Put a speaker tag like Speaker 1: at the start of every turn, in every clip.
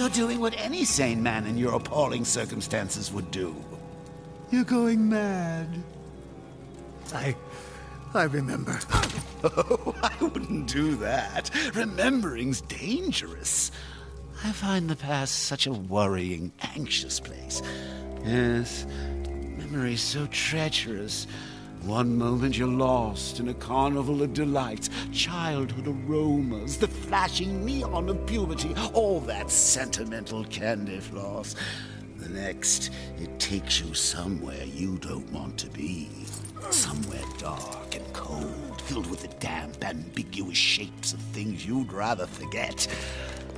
Speaker 1: You're doing what any sane man in your appalling circumstances would do.
Speaker 2: You're going mad. I. I remember.
Speaker 1: Oh, I wouldn't do that. Remembering's dangerous. I find the past such a worrying, anxious place. Yes, memory's so treacherous. One moment you're lost in a carnival of delights, childhood aromas, the flashing neon of puberty, all that sentimental candy floss. The next, it takes you somewhere you don't want to be. Somewhere dark and cold, filled with the damp, ambiguous shapes of things you'd rather forget.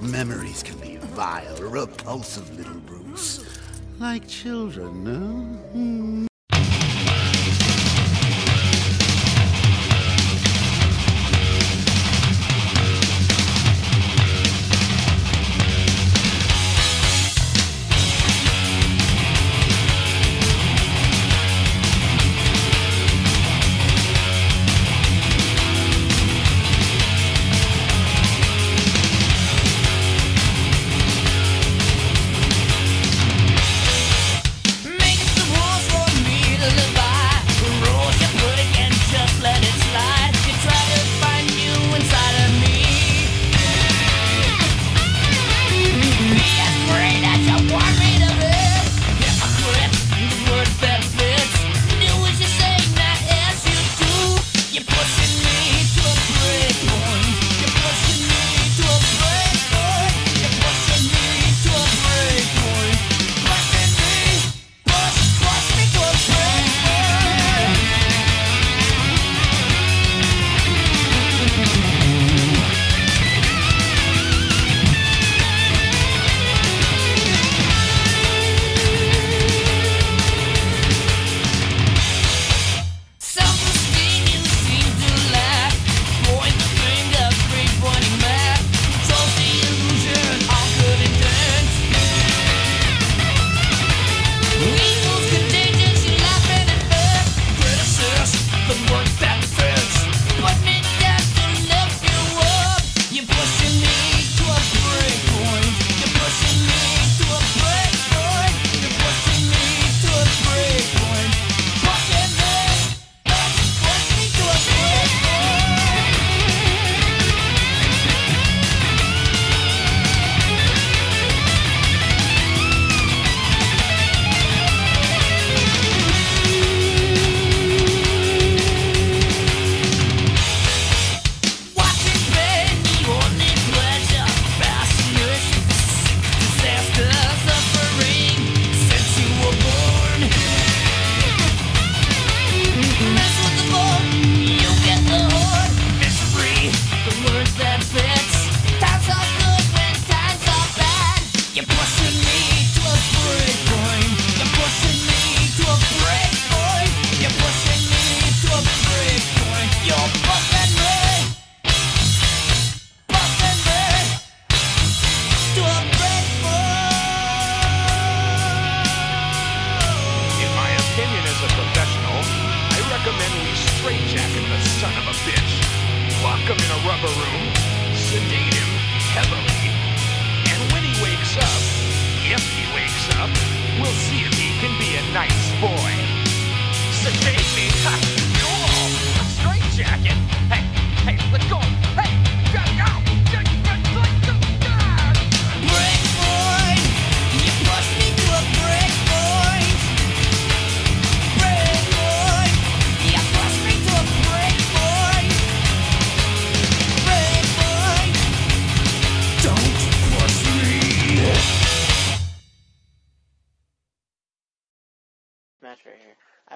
Speaker 1: Memories can be vile, repulsive little brutes. Like children, no? Hmm.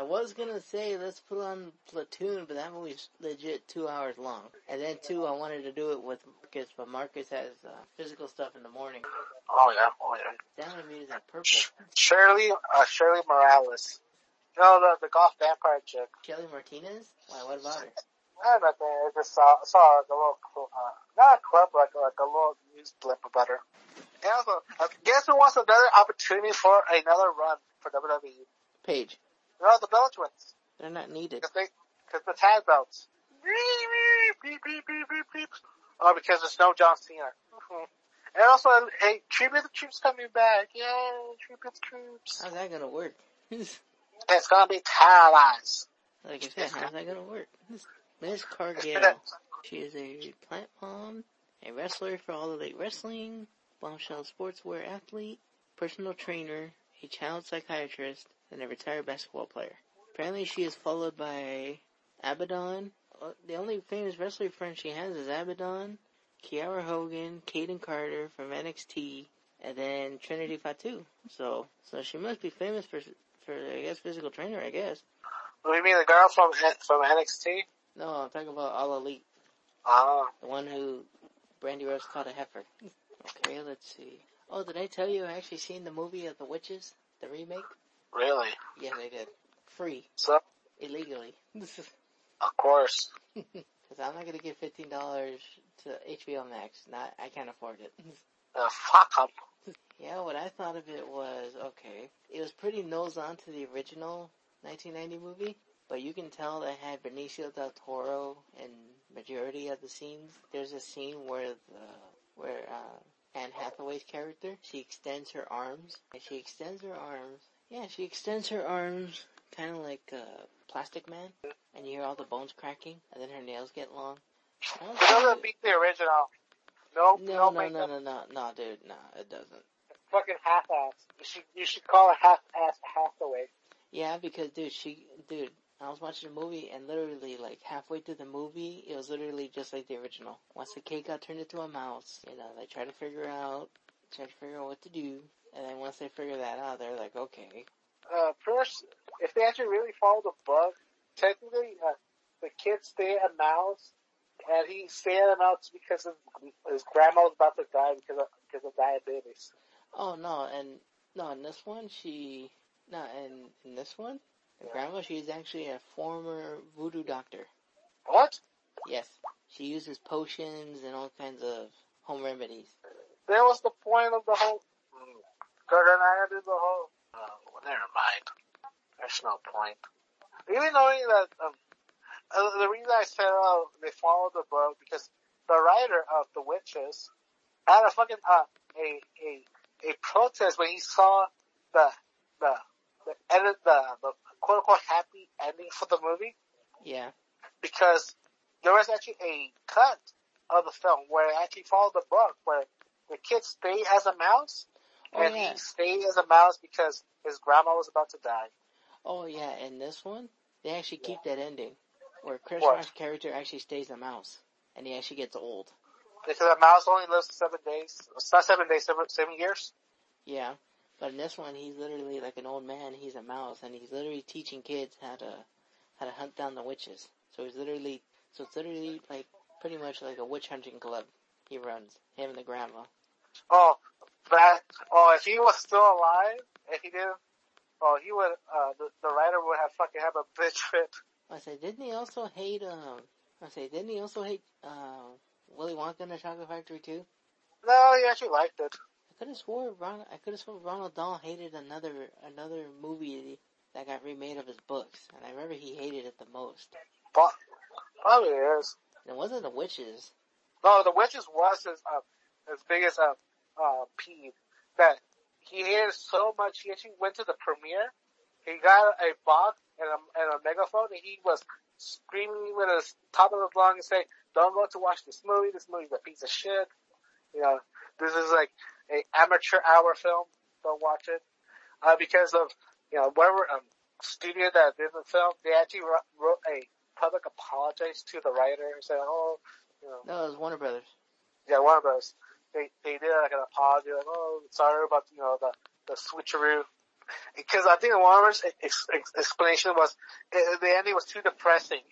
Speaker 3: Was gonna say let's put on Platoon, but that movie's legit two hours long. And then two, I wanted to do it with Marcus, but Marcus has uh, physical stuff in the morning.
Speaker 4: Oh yeah, oh yeah.
Speaker 3: Down to me is that purple.
Speaker 4: Shirley, uh, Shirley Morales. You know the the golf vampire chick.
Speaker 3: Kelly Martinez? Why? What about her?
Speaker 4: I nothing. I just saw saw like a little uh, not a clip, like like a little news blip about her. And also, uh, guess who wants another opportunity for another run for WWE?
Speaker 3: Paige.
Speaker 4: Know the Bella Twins,
Speaker 3: They're not needed.
Speaker 4: because they because the tag belts. Beep, beep, beep, beep, beep, beep. Oh, because there's no John Cena. Mhm. And also, hey, Tribute the Troops coming back. Yay, Tribute the Troops.
Speaker 3: How's that gonna work?
Speaker 4: It's gonna be paralyzed.
Speaker 3: like I said, how's that gonna work? Miss Cargill. She is a plant mom, a wrestler for All the Elite Wrestling, bombshell sportswear athlete, personal trainer, a child psychiatrist, and a retired basketball player. Apparently she is followed by Abaddon. Uh, The only famous wrestler friend she has is Abaddon, Kiera Hogan, Kayden Carter from NXT, and then Trinity Fatu. So, so she must be famous for, for I guess physical trainer. I guess.
Speaker 4: What You mean the girl from from NXT?
Speaker 3: No, I'm talking about All Elite.
Speaker 4: Oh,
Speaker 3: The one who Brandy Rose called a heifer. Okay, let's see. Oh, did I tell you I actually seen the movie of the witches, the remake?
Speaker 4: Really?
Speaker 3: Yeah, they did. Free,
Speaker 4: So,
Speaker 3: illegally.
Speaker 4: Of course.
Speaker 3: Because I'm not gonna give fifteen dollars to HBO Max. Not, I can't afford it.
Speaker 4: Uh, fuck 'em.
Speaker 3: yeah, what I thought of it was okay. It was pretty nose on to the original 1990 movie, but you can tell that had Benicio del Toro in majority of the scenes. There's a scene where the where uh, Anne Hathaway's character she extends her arms and she extends her arms. Yeah, she extends her arms kind of like uh, Plastic Man, and you hear all the bones cracking, and then her nails get long. I was
Speaker 4: It doesn't beat the original. No,
Speaker 3: no,
Speaker 4: no,
Speaker 3: no, no, no, no, no, dude, no, it doesn't.
Speaker 4: fucking half-ass. You should, you should call it half-ass Hathaway.
Speaker 3: Yeah, because dude, she, dude, I was watching a movie and literally like halfway through the movie, it was literally just like the original. Once the kid got turned into a mouse, you know, they try to figure out, try to figure out what to do, and then once they figure that out, they're like, okay,
Speaker 4: Uh, first, if they actually really follow the book, technically, uh, the kid stay a mouse, and he stayed a mouse because of, his grandma was about to die because of, because of diabetes.
Speaker 3: oh no, and no, in this one, she, no, and in this one, the grandma, she's actually a former voodoo doctor.
Speaker 4: What?
Speaker 3: Yes, she uses potions and all kinds of home remedies.
Speaker 4: That was the point of the whole. Because then I did the whole. Oh, never mind. There's no point. Even knowing that um, uh, the reason I said uh, they followed the book because the writer of the witches had a fucking uh, a a a protest when he saw the the the edit the the quote unquote happy ending for the movie
Speaker 3: Yeah.
Speaker 4: because there was actually a cut of the film where it actually followed the book where the kid stayed as a mouse
Speaker 3: Oh
Speaker 4: and
Speaker 3: yeah.
Speaker 4: he stayed as a mouse because his grandma was about to die.
Speaker 3: Oh yeah, and this one, they actually keep that ending where Chris
Speaker 4: What?
Speaker 3: Rock's character actually stays a mouse and he actually gets old.
Speaker 4: Because a mouse only lives seven days. It's not seven days, seven, seven years.
Speaker 3: Yeah. But in this one, he's literally like an old man. He's a mouse, and he's literally teaching kids how to how to hunt down the witches. So he's literally so it's literally like pretty much like a witch hunting club. He runs him and the grandma.
Speaker 4: Oh, that, oh, if he was still alive, if he didn't, oh, he would, uh, the, the writer would have fucking have a bitch fit.
Speaker 3: I say, didn't he also hate um? I say, didn't he also hate uh Willy Wonka and the Chocolate Factory too?
Speaker 4: No, he actually liked it.
Speaker 3: I could have swore Ron, I could have swore Ronald Dahl hated another another movie that got remade of his books, and I remember he hated it the most.
Speaker 4: But, probably is.
Speaker 3: And it wasn't the witches.
Speaker 4: No, the witches was his, uh, his biggest, uh, uh, peeve. That he hated so much, he actually went to the premiere, he got a box and a, and a megaphone, and he was screaming with his top of his lungs saying, don't go to watch this movie, this movie's a piece of shit. You know, this is like a amateur hour film, don't watch it. Uh, because of, you know, whatever, um, studio that did the film, they actually wrote, wrote a public apologize to the writer and said, oh, you know,
Speaker 3: No, it was Warner Brothers.
Speaker 4: yeah, Warner those. They they did like an apology, like, oh, sorry about you know the the switcheroo. Because I think Warner's ex- ex- explanation was uh, the ending was too depressing.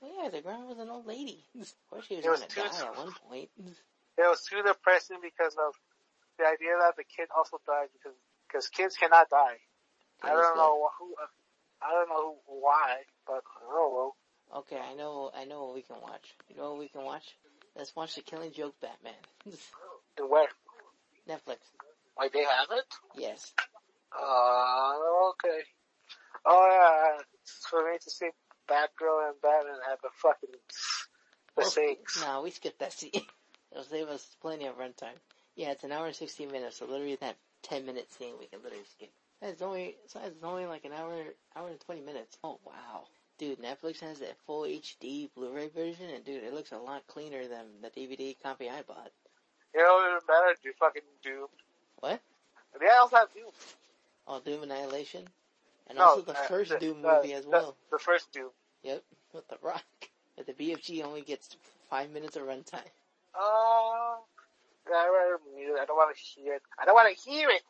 Speaker 3: Well, yeah, the grandma was an old lady. Of course she was
Speaker 4: It was
Speaker 3: gonna
Speaker 4: too-
Speaker 3: die at one point.
Speaker 4: It was too depressing because of the idea that the kid also died because because kids cannot die. I don't know who. I don't know why, but I don't.
Speaker 3: Okay, I know, I know what we can watch. You know what we can watch? Let's watch the Killing Joke Batman.
Speaker 4: Where?
Speaker 3: Netflix.
Speaker 4: Like they have it?
Speaker 3: Yes.
Speaker 4: Uh, okay. Oh yeah, it's for me to see Batgirl and Batman have a fucking the
Speaker 3: Well. Nah, we skipped that scene. It'll save us plenty of runtime. Yeah, it's an hour and 16 minutes, so literally that 10 minute scene we can literally skip. It's only, it's only like an hour, hour and 20 minutes. Oh wow. Dude, Netflix has that full HD Blu-ray version, and dude, it looks a lot cleaner than the DVD copy I bought.
Speaker 4: You know what even better? Do fucking Doom.
Speaker 3: What?
Speaker 4: They also have Doom.
Speaker 3: Oh, Doom Annihilation? And
Speaker 4: No,
Speaker 3: also the
Speaker 4: uh,
Speaker 3: first
Speaker 4: the-
Speaker 3: Doom
Speaker 4: the-
Speaker 3: movie as well.
Speaker 4: The first Doom.
Speaker 3: Yep, with The Rock. But the BFG only gets five minutes of runtime.
Speaker 4: Uh, I rather mute. I don't want to hear it. I don't want to hear it.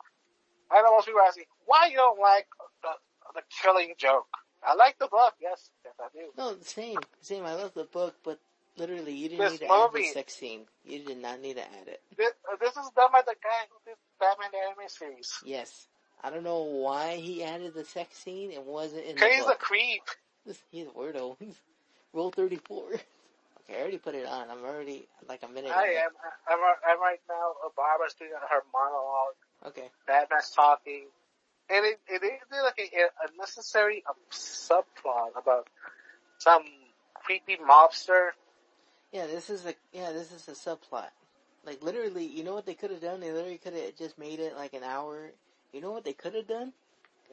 Speaker 4: I know most people are asking, why you don't like the, the killing joke? I like the book, yes, yes I do.
Speaker 3: No, same, same. I love the book, but literally, you didn't
Speaker 4: This
Speaker 3: need to add the sex scene. You did not need to add it.
Speaker 4: This, uh, this is done by the guy who did Batman the anime series.
Speaker 3: Yes, I don't know why he added the sex scene. It wasn't in the
Speaker 4: Cause he's a creep.
Speaker 3: He's a weirdo. Rule thirty-four. Okay, I already put it on. I'm already like a minute.
Speaker 4: I am. I'm, I'm right now. Barbara's doing her monologue.
Speaker 3: Okay.
Speaker 4: Batman's talking, and it like a, a necessary um, subplot about some creepy mobster.
Speaker 3: Yeah, this is a yeah, this is a subplot. Like literally, you know what they could have done? They literally could have just made it like an hour. You know what they could have done?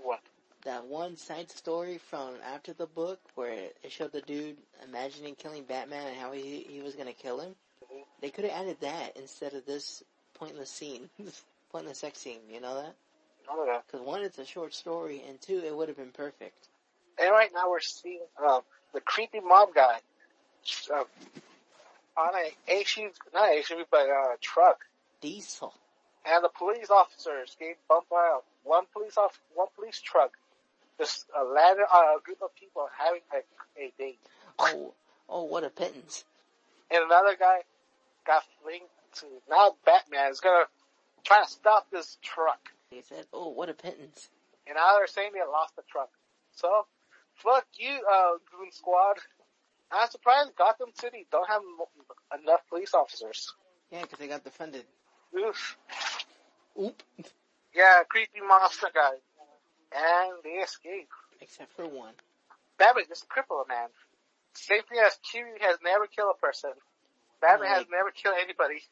Speaker 4: What?
Speaker 3: That one side story from after the book where it showed the dude imagining killing Batman and how he he was gonna kill him.
Speaker 4: Mhm.
Speaker 3: They could have added that instead of this pointless scene, pointless sex scene. You know that?
Speaker 4: None that.
Speaker 3: Because one, it's a short story, and two, it would have been perfect.
Speaker 4: And right now we're seeing um, the creepy mob guy um, on a HUV, not HUV, but on a truck,
Speaker 3: Diesel.
Speaker 4: and the police officers getting bumped by a, one police off one police truck. Just a ladder, uh, a group of people having a, a date,
Speaker 3: Oh, oh, what a pittance.
Speaker 4: and another guy got linked to now Batman is gonna try to stop this truck.
Speaker 3: He said, "Oh, what a pittance."
Speaker 4: And now they're saying they lost the truck. So, fuck you, uh, Goon Squad. I'm surprised Gotham City don't have enough police officers.
Speaker 3: Yeah, because they got defended.
Speaker 4: Oof.
Speaker 3: Oop.
Speaker 4: Yeah, creepy monster guy. And they escape.
Speaker 3: Except for one.
Speaker 4: Batman just crippled a man. Same thing as Q has never killed a person. Batman
Speaker 3: No,
Speaker 4: has never killed anybody.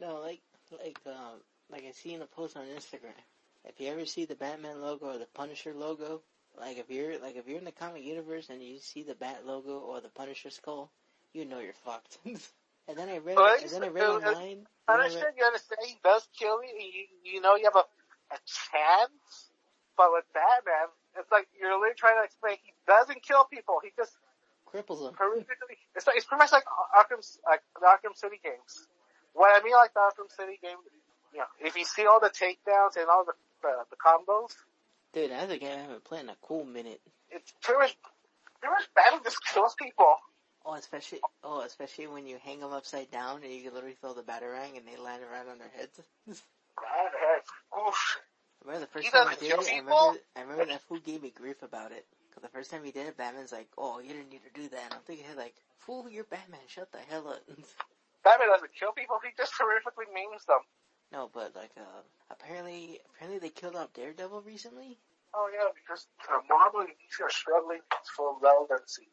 Speaker 3: No, like, like, um, like I see in a post on Instagram. If you ever see the Batman logo or the Punisher logo, like if you're, like if you're in the comic universe and you see the Bat logo or the Punisher skull, you know you're fucked. and then I read,
Speaker 4: Well,
Speaker 3: and then I read
Speaker 4: uh, uh,
Speaker 3: online. and then I
Speaker 4: Punisher,
Speaker 3: read-
Speaker 4: you understand, he does kill you, you, you know you have a, a chance. But with Batman, it's like you're literally trying to explain he doesn't kill people. He just
Speaker 3: cripples
Speaker 4: horrifically. It's, like, it's pretty much like Arkham, like the Arkham City games. What I mean, like the Arkham City game, you know, if you see all the takedowns and all the the, the combos,
Speaker 3: Dude, that's a game I haven't played in a cool minute.
Speaker 4: it's pretty much pretty much Batman just kills people.
Speaker 3: Oh, especially, oh, especially when you hang them upside down and you can literally throw the batarang and they land right on their heads.
Speaker 4: God, heck. Oof.
Speaker 3: I remember the first
Speaker 4: He
Speaker 3: time I did it, I remember, I remember that fool gave me grief about it. Cause the first time he did it, Batman's like, oh, you didn't need to do that. And I'm thinking, like, fool, you're Batman, shut the hell up.
Speaker 4: Batman doesn't kill people. He just horrifically maims them.
Speaker 3: No, but like, uh, apparently, apparently they killed off Daredevil recently.
Speaker 4: Oh yeah, because uh, Marvel and DC are struggling for relevancy.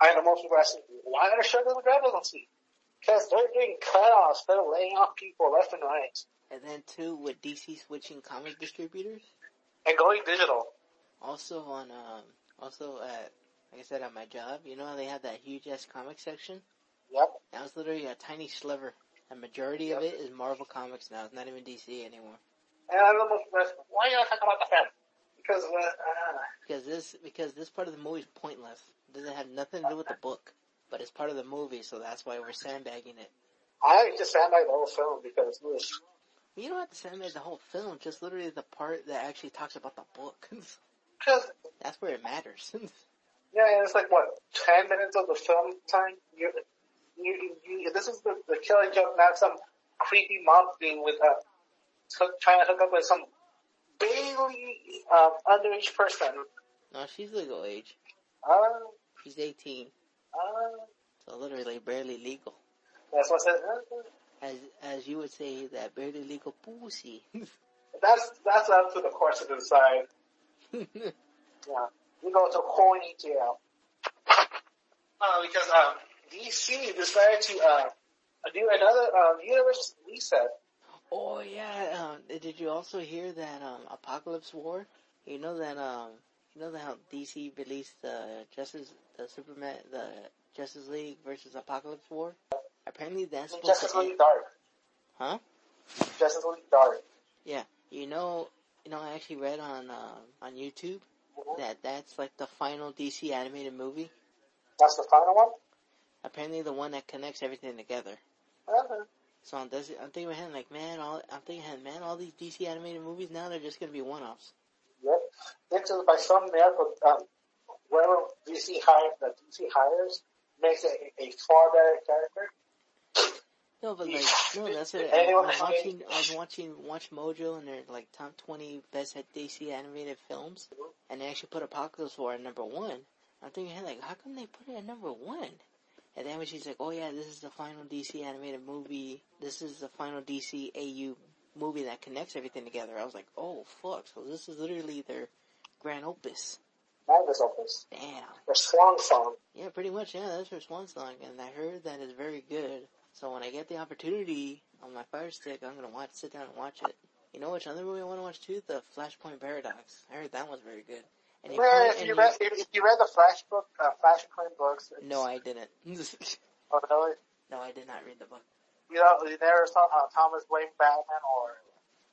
Speaker 4: I know most people asking, why are they struggling with relevancy? Because they're getting cut off. They're laying off people left and right.
Speaker 3: And then two, with DC switching comic distributors.
Speaker 4: And going digital.
Speaker 3: Also on, um, also at, like I said, at my job, you know how they have that huge ass comic section?
Speaker 4: Yep.
Speaker 3: Now it's literally a tiny sliver. A majority of it is Marvel Comics now. It's not even DC anymore.
Speaker 4: And I know most people why are you talking about the film? Because, uh, uh,
Speaker 3: Because this because this part of the movie is pointless. It doesn't have nothing to do with the book. But it's part of the movie, so that's why we're sandbagging it.
Speaker 4: I just sandbag the whole film because ugh.
Speaker 3: You don't have to sandbag the whole film, just literally the part that actually talks about the book.
Speaker 4: Because,
Speaker 3: that's where it matters.
Speaker 4: yeah, and it's like, what, 10 minutes of the film time? You, you, you, this is the, the killing joke, not some creepy mom dude with, uh, hook, trying to hook up with some barely, um, underage person.
Speaker 3: no, she's legal age.
Speaker 4: Uh,
Speaker 3: She's 18.
Speaker 4: uh,
Speaker 3: So literally barely legal.
Speaker 4: that's what I said. uh,
Speaker 3: As as you would say, that barely legal pussy.
Speaker 4: That's, that's up to the courts to decide. Yeah. We go to corny jail. Uh, because, um, DC decided to, uh, do another, um, universe reset.
Speaker 3: Oh yeah. Um, did you also hear that um, Apokolips War? You know that um, you know that how DC released the Justice, the Superman, the Justice League versus Apokolips War. Apparently that's supposed
Speaker 4: Justice
Speaker 3: to end-
Speaker 4: League Dark.
Speaker 3: Huh?
Speaker 4: Justice League Dark.
Speaker 3: Yeah. You know, you know, I actually read on um, on YouTube that that's like the final DC animated movie.
Speaker 4: That's the final one?
Speaker 3: Apparently, the one that connects everything together.
Speaker 4: Uh-huh.
Speaker 3: So I'm, thinking, man, like, man, all I'm thinking, man, all these DC animated movies now they're just gonna be one-offs.
Speaker 4: Yep. It's by some miracle, um, whoever DC hires, that DC hires, makes a, a far better character.
Speaker 3: No, but like, no, that's what I, I was watching. I was watching Watch Mojo, and they're like top twenty best DC animated films, and they actually put Apokolips War at number one. I'm thinking, like, how come they put it at number one? And then when she's like, oh yeah, this is the final DC animated movie. This is the final DC AU movie that connects everything together. I was like, oh fuck, so this is literally their grand opus.
Speaker 4: Madness Opus.
Speaker 3: Damn.
Speaker 4: Their swan song.
Speaker 3: Yeah, pretty much. Yeah, that's her swan song, and I heard that is very good. So when I get the opportunity on my Fire Stick, I'm gonna watch, sit down and watch it. You know which other movie I want to watch too? The Flashpoint Paradox. I heard that one's very good. And
Speaker 4: Well, if you read, if, you read the Flash book, uh, Flashpoint books, it's-
Speaker 3: no, I didn't.
Speaker 4: oh, really?
Speaker 3: no, I did not read the book.
Speaker 4: You know, you never saw uh, Thomas Wayne Batman or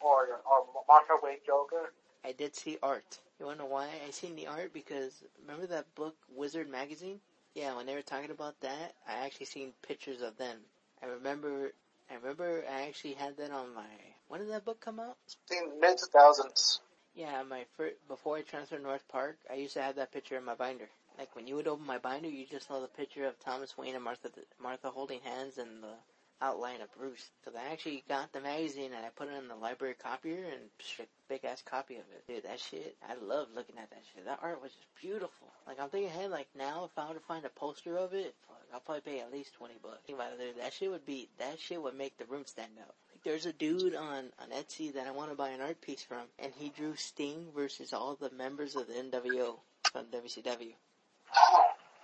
Speaker 4: or or Martha Wayne Joker.
Speaker 3: I did see art. You wanna know why I seen the art? Because remember that book Wizard magazine? Yeah, when they were talking about that, I actually seen pictures of them. I remember. I remember I actually had that on my. When did that book come out?
Speaker 4: In mid two thousands.
Speaker 3: Yeah, my first, before I transferred North Park, I used to have that picture in my binder. Like when you would open my binder, you just saw the picture of Thomas Wayne and Martha Martha holding hands and the outline of Bruce. So I actually got the magazine and I put it in the library copier and psh, a big ass copy of it. Dude, that shit, I love looking at that shit. That art was just beautiful. Like I'm thinking ahead, like now if I were to find a poster of it, fuck, I'll probably pay at least twenty bucks. Think about it. That shit would be that shit would make the room stand out. There's a dude on on Etsy that I want to buy an art piece from, and he drew Sting versus all the members of the NWO from WCW.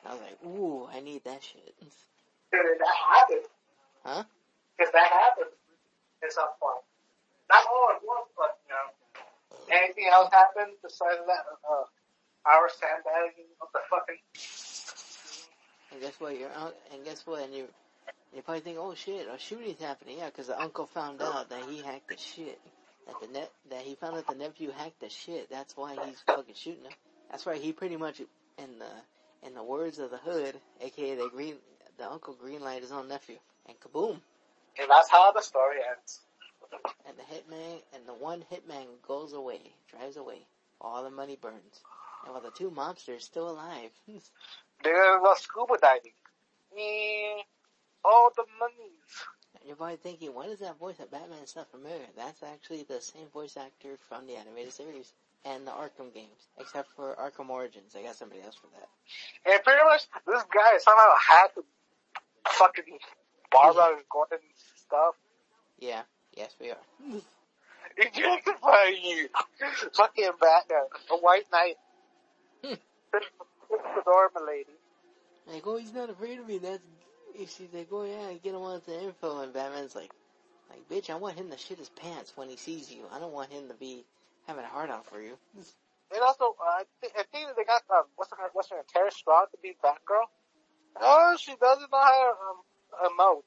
Speaker 3: I was like, ooh, I need that shit.
Speaker 4: If that happened,
Speaker 3: Huh?
Speaker 4: if that happened, it's not fun. Not all at once, but you know, anything else happened besides that? Uh, our sandbagging of the fucking.
Speaker 3: And guess what? You're out, and guess what? And you you probably think, oh shit, a shooting's happening. Yeah, because the uncle found out that he hacked the shit. That the net that he found out the nephew hacked the shit. That's why he's fucking shooting him. That's why he pretty much in the in the words of the hood, aka the green the uncle greenlight his own nephew, and kaboom.
Speaker 4: And that's how the story ends.
Speaker 3: And the hitman and the one hitman goes away, drives away. All the money burns. And while the two mobsters still alive.
Speaker 4: They're scuba diving. All the monies.
Speaker 3: You're probably thinking, why does that voice of Batman sound familiar? That's actually the same voice actor from the animated series and the Arkham games, except for Arkham Origins. I got somebody else for that.
Speaker 4: And pretty much, this guy somehow had to fucking Barbara Gordon stuff.
Speaker 3: Yeah, yes we are.
Speaker 4: Justify you. Fucking Batman. A white knight.
Speaker 3: Hmm.
Speaker 4: Fedora lady.
Speaker 3: Like, oh, he's not afraid of me. That's if she's like, oh yeah, get him on the info, and Batman's like, like, bitch, I want him to shit his pants when he sees you. I don't want him to be having a hard out for you.
Speaker 4: And also, uh, I, th- I think that they got, um, what's her, what's her Tara Strong to be Batgirl. Oh, she doesn't know how to, um, emote.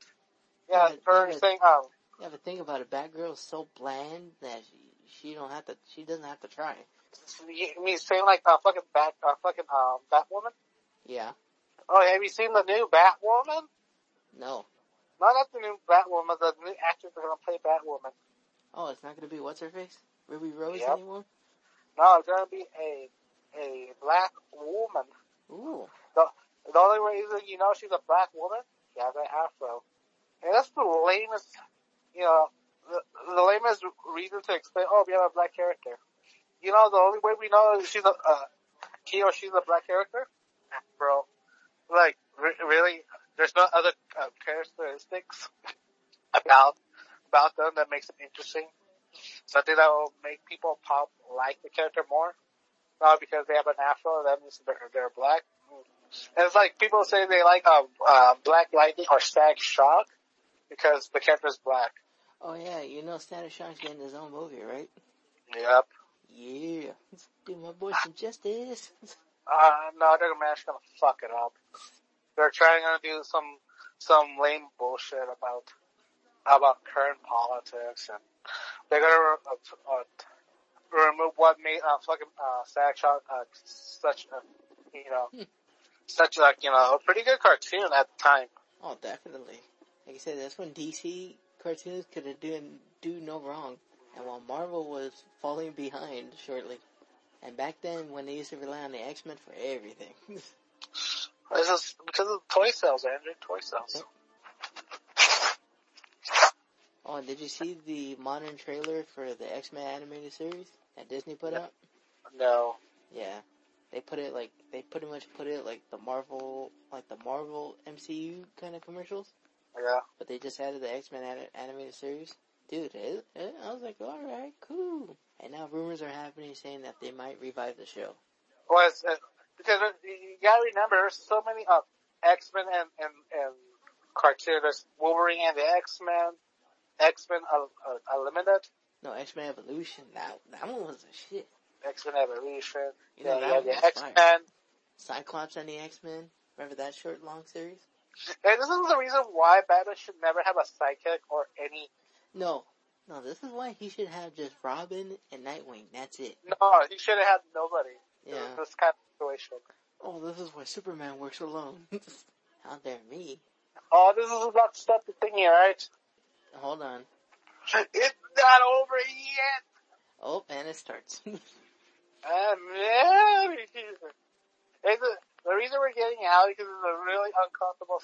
Speaker 4: Yeah,
Speaker 3: Yeah,
Speaker 4: her
Speaker 3: yeah,
Speaker 4: saying, um,
Speaker 3: Yeah, but think about it. Batgirl is so bland that she, she don't have to. She doesn't have to try.
Speaker 4: you mean saying like, uh, fucking Bat, uh, fucking, um, Batwoman?
Speaker 3: Yeah.
Speaker 4: Oh, have you seen the new Batwoman?
Speaker 3: No.
Speaker 4: No, not the new Batwoman, the new actress is gonna play Batwoman.
Speaker 3: Oh, it's not gonna be what's her face? Ruby Rose
Speaker 4: Yep.
Speaker 3: anymore?
Speaker 4: No, it's gonna be a, a black woman.
Speaker 3: Ooh.
Speaker 4: The only reason you know she's a black woman, she has an afro. And that's the lamest, you know, the, the lamest reason to explain, oh, we have a black character. You know, the only way we know she's a, uh, he or she's a black character? Bro. Like, re- really? There's no other uh, characteristics about, about them that makes them interesting? Something that will make people pop like the character more? Not because they have an afro, that means they're, they're black. And it's like people say they like um, uh, Black Lightning or Static Shock because the character's black.
Speaker 3: Oh yeah, you know Static Shock's getting his own movie, right?
Speaker 4: Yep.
Speaker 3: Yeah. Do my boy some justice.
Speaker 4: Uh, no, they're gonna fuck it up. They're trying to do some some lame bullshit about about current politics, and they're gonna uh, uh, remove what made uh, fucking uh, Static uh, such a you know such like you know a pretty good cartoon at the time.
Speaker 3: Oh, definitely. Like I said, that's when DC cartoons could have done do no wrong, and while Marvel was falling behind shortly. And back then, when they used to rely on the X Men for everything.
Speaker 4: This is because of the toy sales, Andrew. Toy sales.
Speaker 3: oh, and did you see the modern trailer for the X Men animated series that Disney put out?
Speaker 4: No.
Speaker 3: Yeah, they put it like they pretty much put it like the Marvel, like the Marvel MCU kind of commercials,
Speaker 4: Yeah.
Speaker 3: but they just added the X Men animated series. Dude, it, it, I was like, all right, cool. And now rumors are happening saying that they might revive the show.
Speaker 4: Well, it's, uh, because uh, you gotta remember, there's so many uh, X Men and and and cartoons. There's Wolverine and the X Men, X Men uh, uh, Unlimited,
Speaker 3: No, X Men Evolution. That that one was a shit.
Speaker 4: X Men Evolution.
Speaker 3: You know,
Speaker 4: yeah, yeah, the
Speaker 3: was
Speaker 4: X
Speaker 3: fire.
Speaker 4: Men.
Speaker 3: Cyclops and the X Men. Remember that short long series?
Speaker 4: And this is the reason why Batman should never have a sidekick or any.
Speaker 3: No, no. This is why he should have just Robin and Nightwing. That's it.
Speaker 4: No, he should have had nobody.
Speaker 3: Yeah.
Speaker 4: This kind of situation.
Speaker 3: Oh, this is why Superman works alone. How dare me?
Speaker 4: Oh, this is about to start the thingy, alright?
Speaker 3: Hold on.
Speaker 4: It's not over yet.
Speaker 3: Oh, and it starts.
Speaker 4: Uh, man. It's a, the reason we're getting out is because it's a really uncomfortable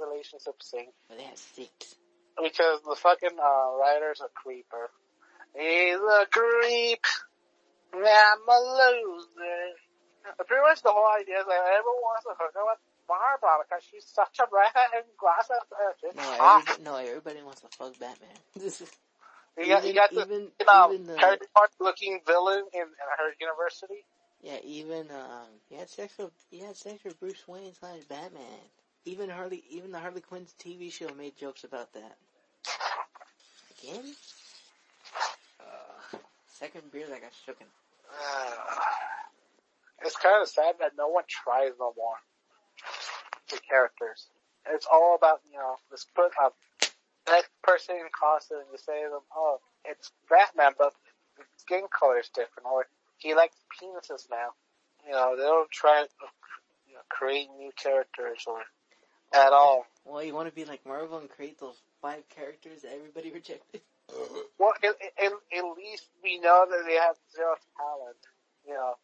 Speaker 4: relationship scene.
Speaker 3: but they have six.
Speaker 4: Because the fucking uh, writer's a creeper. He's a creep. I'm a loser. Pretty much the whole idea is that everyone wants to hook up with Barbara because she's such a redhead and glasses.
Speaker 3: No,
Speaker 4: Ah,
Speaker 3: everybody, no, everybody wants to fuck Batman. This is
Speaker 4: you got, you got the
Speaker 3: even,
Speaker 4: you know,
Speaker 3: even the
Speaker 4: Harry Potter looking villain in, in her university.
Speaker 3: yeah, even um, he had sex with he had sex with Bruce Wayne slash Batman. Even Harley, even the Harley Quinn's TV show made jokes about that. Again? Uh, second beer that got shooken.
Speaker 4: it's kind of sad that no one tries no more. The characters. It's all about, you know, let's put a next person in costume and you say to them, oh, it's Batman, but the skin color is different, or he likes penises now. You know, they don't try to you know, create new characters or at all.
Speaker 3: Well, you want to be like Marvel and create those five characters that everybody rejected?
Speaker 4: Well, at, at, at least we know that they have zero talent. You know,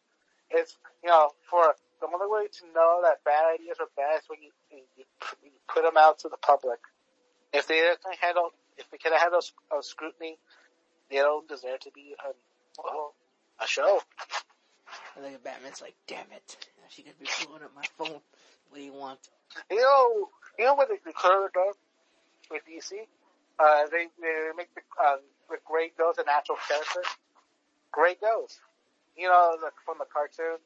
Speaker 4: it's you know for the only way to know that bad ideas are bad is when you, you, you put them out to the public. If they didn't handle, if they could have handled uh, scrutiny, they don't deserve to be a, well, a show.
Speaker 3: And then Batman's like, damn it. She could be blowing up my phone. What do you want?
Speaker 4: You know, you know what they, they could have done with DC? Uh, they, they make the, uh, the Grey Ghost an actual character. Grey Ghost. You know, the, from the cartoon.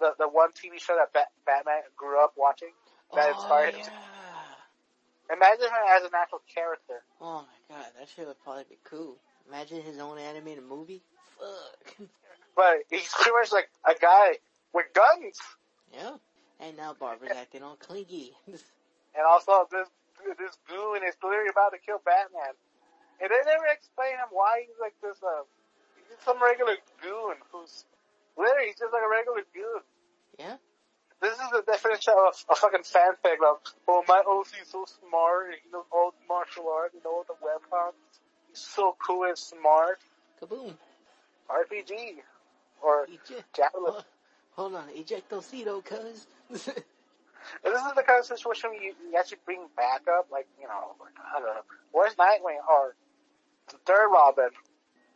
Speaker 4: The, the one TV show that Bat- Batman grew up watching. That
Speaker 3: oh,
Speaker 4: inspired him.
Speaker 3: yeah.
Speaker 4: Imagine her as an actual character.
Speaker 3: Oh my god, that shit would probably be cool. Imagine his own animated movie. Fuck.
Speaker 4: But he's pretty much like a guy with guns.
Speaker 3: yeah. And now Barbara's acting all clingy.
Speaker 4: And also this, this goon is clearly about to kill Batman. And they never explain him why he's like this, uh, he's just some regular goon who's, literally he's just like a regular goon.
Speaker 3: yeah.
Speaker 4: This is the definition of a fucking fanfic of, oh, my OC's so smart, and he knows all the martial arts, he knows all the weapons, he's so cool and smart.
Speaker 3: Kaboom.
Speaker 4: RPG. Or
Speaker 3: Eject.
Speaker 4: Javelin.
Speaker 3: Hold on. Ejectocito, cuz.
Speaker 4: And this is the kind of situation you, you actually bring back up, like, you know, I don't know, where's Nightwing? Or the third Robin?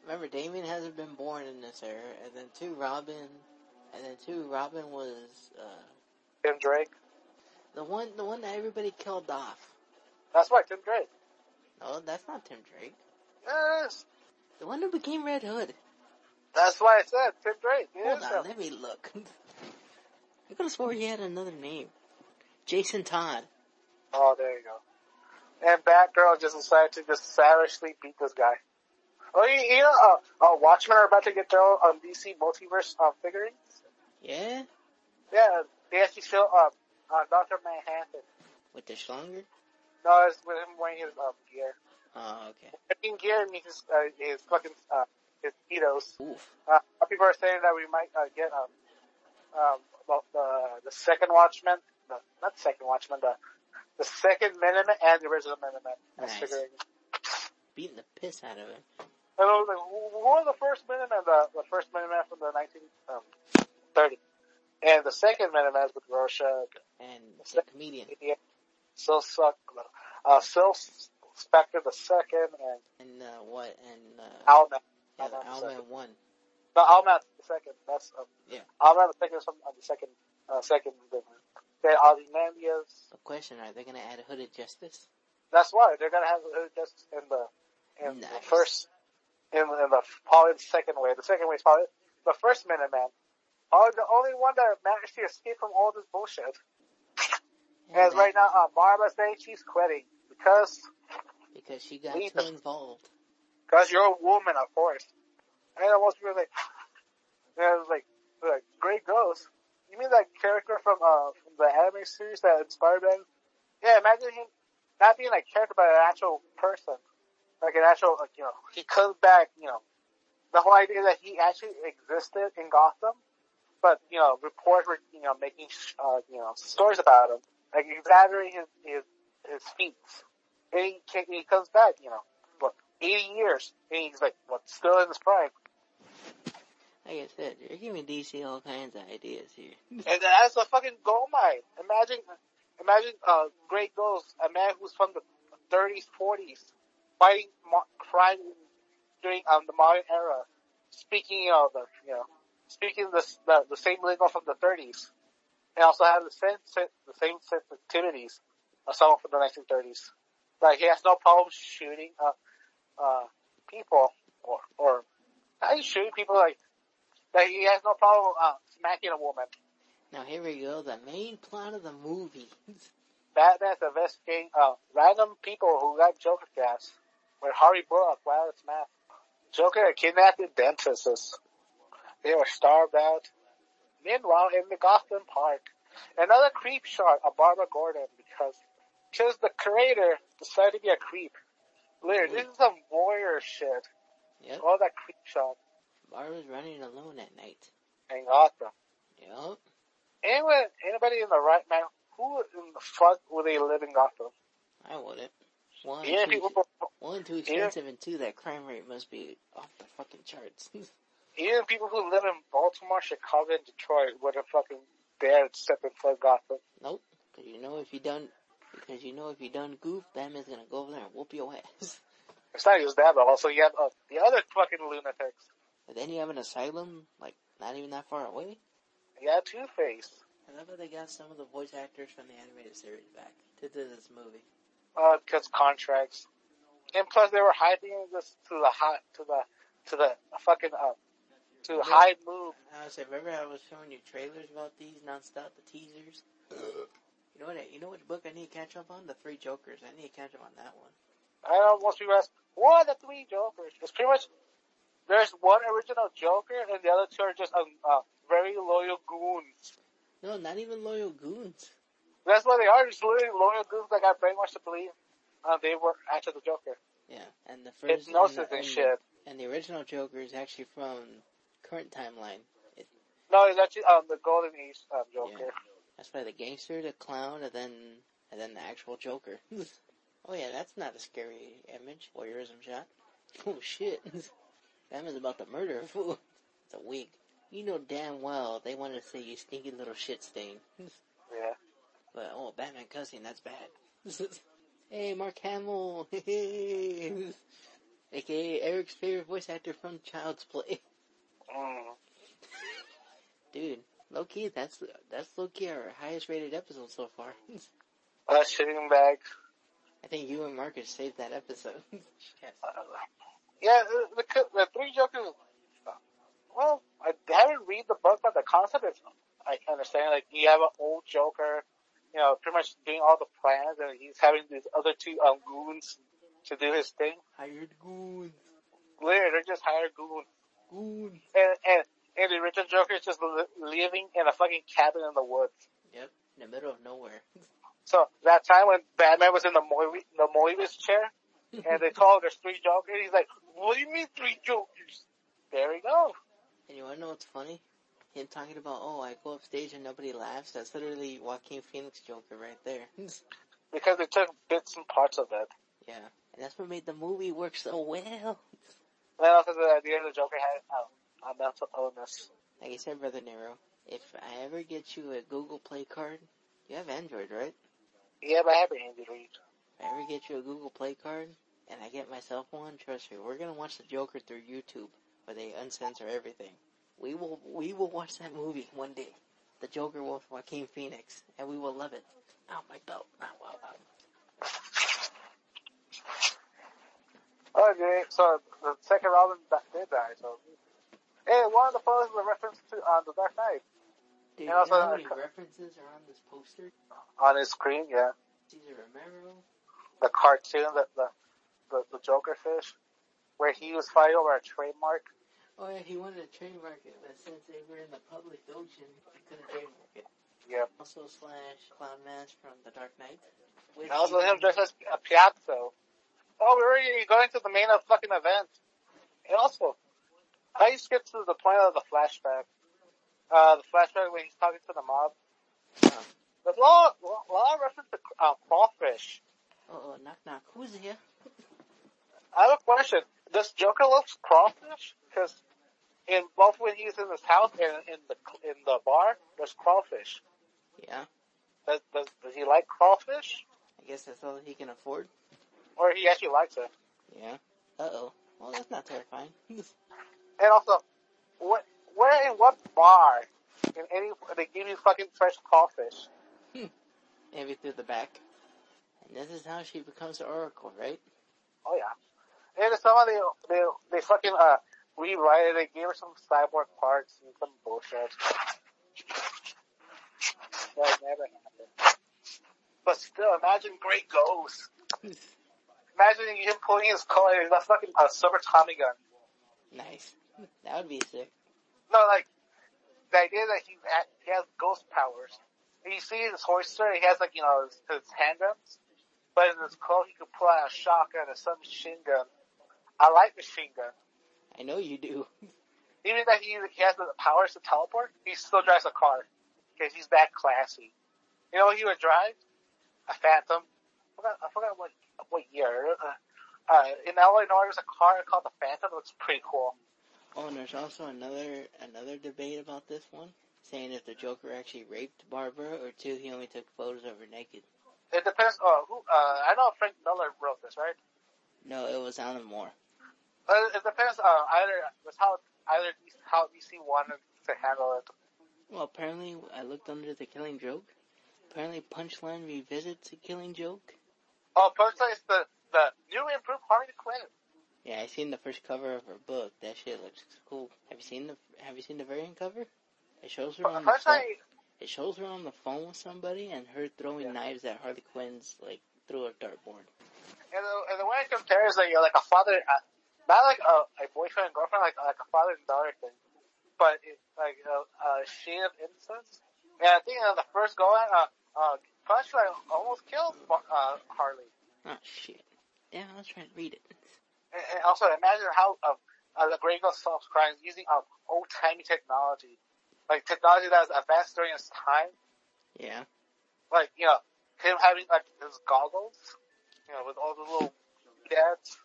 Speaker 3: Remember, Damian hasn't been born in this era. And then two, Robin. And then two, Robin was, uh,
Speaker 4: Tim Drake.
Speaker 3: the one, the one that everybody killed off.
Speaker 4: That's why Tim Drake.
Speaker 3: No, that's not Tim Drake.
Speaker 4: Yes.
Speaker 3: The one who became Red Hood.
Speaker 4: That's why I said Tim Drake.
Speaker 3: Hold on, let me look. I could have swore he had another name. Jason Todd.
Speaker 4: Oh, there you go. and Batgirl just decided to just savagely beat this guy. Oh, you, you know, uh, uh, Watchmen are about to get their own um, DC multiverse um, figurines.
Speaker 3: Yeah?
Speaker 4: Yeah, they actually show up uh, Doctor Manhattan.
Speaker 3: With the Schlonger?
Speaker 4: No, it's with him wearing his um, gear.
Speaker 3: Oh, okay.
Speaker 4: I mean, gear means his, uh, his fucking uh, his speedos.
Speaker 3: Oof.
Speaker 4: Uh, people are saying that we might uh, get um, um, about the the second Watchmen, the, not the second Watchmen, the the second Minuteman and the original Minuteman. as
Speaker 3: Nice. Beating the piss out of him.
Speaker 4: And I was like, who was the first Minuteman? The, the first Minuteman from the 1930. And the second Minuteman is with Rorschach,
Speaker 3: And the comedian.
Speaker 4: Sil Suck, uh, Silk Spectre the second, and
Speaker 3: And, uh, what? And, uh,
Speaker 4: Owlman.
Speaker 3: yeah, the
Speaker 4: Owlman second.
Speaker 3: 1.
Speaker 4: No, Owlman the second. That's, um,
Speaker 3: Yeah.
Speaker 4: Owlman the second is from uh, the second, uh, second Minuteman. Then Ozymandias.
Speaker 3: The question, are they gonna add Hooded Justice?
Speaker 4: That's why they're gonna have Hooded Justice in the, in the first, in, in the, probably the second wave. The second wave is probably the first Minuteman. Oh, the only one that managed to escape from all this bullshit.
Speaker 3: Yeah,
Speaker 4: As right now, uh, Barbara saying she's quitting because,
Speaker 3: Because she got too involved.
Speaker 4: because you're a woman, of course. And I was really like, and I was like, like, Grey Ghost. You mean that character from, uh, from the anime series that inspired them? Yeah, imagine him not being like character, but an actual person. Like an actual, like, you know, he comes back, you know, the whole idea that he actually existed in Gotham, but, you know, reports were, you know, making, uh, you know, stories about him, like exaggerating his, his, his feats. And he, he comes back, you know, what, 80 years, and he's like, what, still in his prime.
Speaker 3: Like I said, you're giving DC all kinds of ideas here.
Speaker 4: And that's a fucking gold mine. Imagine, imagine, uh, Grey Ghost, a man who's from the 30s, 40s, fighting crime during, um, the modern era, speaking, know, the, you know, speaking the, the, the same lingo from the 30s, and also have the same, the same sensitivities of someone from the 1930s. Like, he has no problem shooting, uh, uh, people, or, or, even shooting people, like, that he has no problem, uh, smacking a woman.
Speaker 3: Now here we go, the main plot of the movie.
Speaker 4: Batman's investigating uh, random people who got Joker gas with Harvey Bullock while it's math. Joker kidnapped the dentists. They were starved out. Meanwhile, in the Gotham Park, another creep shot of Barbara Gordon because because the creator decided to be a creep. Literally, this is some warrior shit.
Speaker 3: Yep.
Speaker 4: All that creep shot
Speaker 3: Barbara's running alone at night.
Speaker 4: in Gotham.
Speaker 3: Yup.
Speaker 4: Anyone, anybody in the right mind, who in the fuck would they live in Gotham?
Speaker 3: I wouldn't. One,
Speaker 4: Yeah,
Speaker 3: too,
Speaker 4: people,
Speaker 3: one, too expensive, and two, that crime rate must be off the fucking charts.
Speaker 4: Even people who live in Baltimore, Chicago, and Detroit wouldn't fucking dare step in foot Gotham.
Speaker 3: nope. Cause you know if you done, because you know if you done goof, Batman's gonna go over there and whoop your ass.
Speaker 4: It's not just that, but also you have uh, the other fucking lunatics.
Speaker 3: And then you have an asylum, like, not even that far away.
Speaker 4: You have Two Face.
Speaker 3: I love how they got some of the voice actors from the animated series back to do this movie.
Speaker 4: Uh, because contracts. And plus they were hyping this to the hot, to the, to the fucking, uh, to the high move.
Speaker 3: I was remember I was showing you trailers about these nonstop, the teasers. you know what? I- You know which book I need to catch up on? The Three Jokers. I need to catch up on that one.
Speaker 4: I know most people ask, what the three Jokers? It's pretty much, there's one original Joker and the other two are just, um, uh, very loyal goons.
Speaker 3: No, not even loyal goons.
Speaker 4: That's what they are, just literally loyal goons that got brainwashed to believe, uh, they were actually the Joker.
Speaker 3: Yeah, and the first
Speaker 4: Hypnosis
Speaker 3: and, the,
Speaker 4: and
Speaker 3: and,
Speaker 4: shit.
Speaker 3: and the original Joker is actually from current timeline. It,
Speaker 4: No, it's actually um the Golden Age um, Joker.
Speaker 3: Yeah. that's why the gangster, the clown, and then and then the actual Joker. oh yeah, that's not a scary image. Voyeurism shot. Oh shit, Batman's about to murder a fool. It's a wig. You know damn well they wanted to say you stinky little shit stain.
Speaker 4: Yeah.
Speaker 3: But oh, Batman cussing, that's bad. hey, Mark Hamill, aka Eric's favorite voice actor from Child's Play.
Speaker 4: Mm.
Speaker 3: Dude, low key, that's that's low key our highest rated episode so far.
Speaker 4: Uh, shitting bag.
Speaker 3: I think you and Marcus saved that episode. Yes.
Speaker 4: Yeah, the, the the three Jokers. Well, I haven't read the book, but the concept is I understand. Like you have an old Joker, you know, pretty much doing all the plans, and he's having these other two um, goons to do his thing.
Speaker 3: Hired goons.
Speaker 4: Literally, they're just hired goons.
Speaker 3: Goons.
Speaker 4: And, and, and the original Joker is just living in a fucking cabin in the woods.
Speaker 3: Yep. In the middle of nowhere.
Speaker 4: So that time when Batman was in the Moebius, the Moebius chair, and they told there's three Jokers, he's like, what do you mean three Jokers? There we go.
Speaker 3: And you wanna know what's funny? Him talking about, oh, I go up stage and nobody laughs. That's literally Joaquin Phoenix Joker right there.
Speaker 4: Because they took bits and parts of that.
Speaker 3: yeah. And that's what made the movie work so well.
Speaker 4: And also the idea the Joker had uh, a mental illness.
Speaker 3: Like I said, Brother Nero, if I ever get you a Google Play card, you have Android, right?
Speaker 4: Yeah, but I have an Android.
Speaker 3: If I ever get you a Google Play card, and I get myself one, trust me, we're gonna watch the Joker through YouTube, where they uncensor everything. We will, we will watch that movie one day. The Joker with Joaquin Phoenix, and we will love it. Ow, my belt. Ow, ow, ow.
Speaker 4: Okay, so the second Robin did die, so. Hey, one of the photos is a reference to uh, The Dark Knight.
Speaker 3: Dude,
Speaker 4: And
Speaker 3: you
Speaker 4: also,
Speaker 3: know how
Speaker 4: uh,
Speaker 3: many references are on this poster?
Speaker 4: On his screen, yeah.
Speaker 3: Cesar Romero.
Speaker 4: The cartoon, the, the, the, the Joker fish, where he was fighting over a trademark.
Speaker 3: Oh yeah, he wanted to trademark it, but since they were in the public ocean, he couldn't trademark it.
Speaker 4: Yeah.
Speaker 3: Also slash Clown Mask from The Dark Knight.
Speaker 4: And also him dressed as a Piazzo. Oh, we're already going to the main of fucking event. And also, I used to the point of the flashback. Uh, the flashback when he's talking to the mob.
Speaker 3: Uh,
Speaker 4: There's a lot, a lot of reference to uh, crawfish.
Speaker 3: oh, knock knock. Who's here?
Speaker 4: I have a question. Does Joker love crawfish? Because in both when he's in his house and in the in the bar, there's crawfish.
Speaker 3: Yeah,
Speaker 4: Does, does, does he like crawfish?
Speaker 3: I guess that's all he can afford.
Speaker 4: Or he actually likes it?
Speaker 3: Yeah. Uh oh. Well, that's not terrifying.
Speaker 4: And also, what, where in what bar in any they give you fucking fresh crawfish? Hmm.
Speaker 3: Maybe through the back. And this is how she becomes the Oracle, right?
Speaker 4: Oh yeah. And some of they they they fucking uh rewrite it. They gave her some cyborg parts and some bullshit. That never happened. But still, imagine Grey Ghost. Imagine him pulling his collar. He's a fucking uh, silver Tommy gun.
Speaker 3: Nice. That would be sick.
Speaker 4: No, like the idea that he ha- he has ghost powers. And you see his holster, he has like you know his, his handguns, but in his coat he could pull out a shotgun or some machine gun, a like machine gun.
Speaker 3: I know you do.
Speaker 4: Even that he he has the powers to teleport, he still drives a car because he's that classy. You know what he would drive? A Phantom. I forgot, I forgot what what year. Uh, uh, in Illinois, there's a car called the Phantom. It looks pretty cool.
Speaker 3: Oh, and there's also another another debate about this one, saying if the Joker actually raped Barbara or two, he only took photos of her naked.
Speaker 4: It depends. Uh, who? Uh, I know Frank Miller wrote this, right?
Speaker 3: No, it was Alan Moore.
Speaker 4: Uh, it depends. Uh, either was how either how DC wanted to handle it.
Speaker 3: Well, apparently, I looked under the Killing Joke. Apparently, Punchline revisits the Killing Joke.
Speaker 4: Oh, personally, it's the the new improved Harley Quinn.
Speaker 3: Yeah, I seen the first cover of her book. That shit looks cool. Have you seen the Have you seen the variant cover? It shows her on the phone. It shows her on the phone with somebody and her throwing
Speaker 4: Yeah.
Speaker 3: knives at Harley Quinn's like through a dartboard.
Speaker 4: and the, and the way it compares, like you're like a father, uh, not like a, a boyfriend and girlfriend, like like a father and daughter thing, but it, like a, a shade of innocence. And I think uh, the first go at, uh, uh, Punchline almost killed uh, Harley.
Speaker 3: Oh shit! Yeah, let's try to read it.
Speaker 4: And, and also, imagine how uh, uh, the Grey Ghost solves crimes using uh, old timey technology, like technology that was advanced during its time.
Speaker 3: Yeah.
Speaker 4: Like you know, him having like his goggles, you know, with all the little gadgets,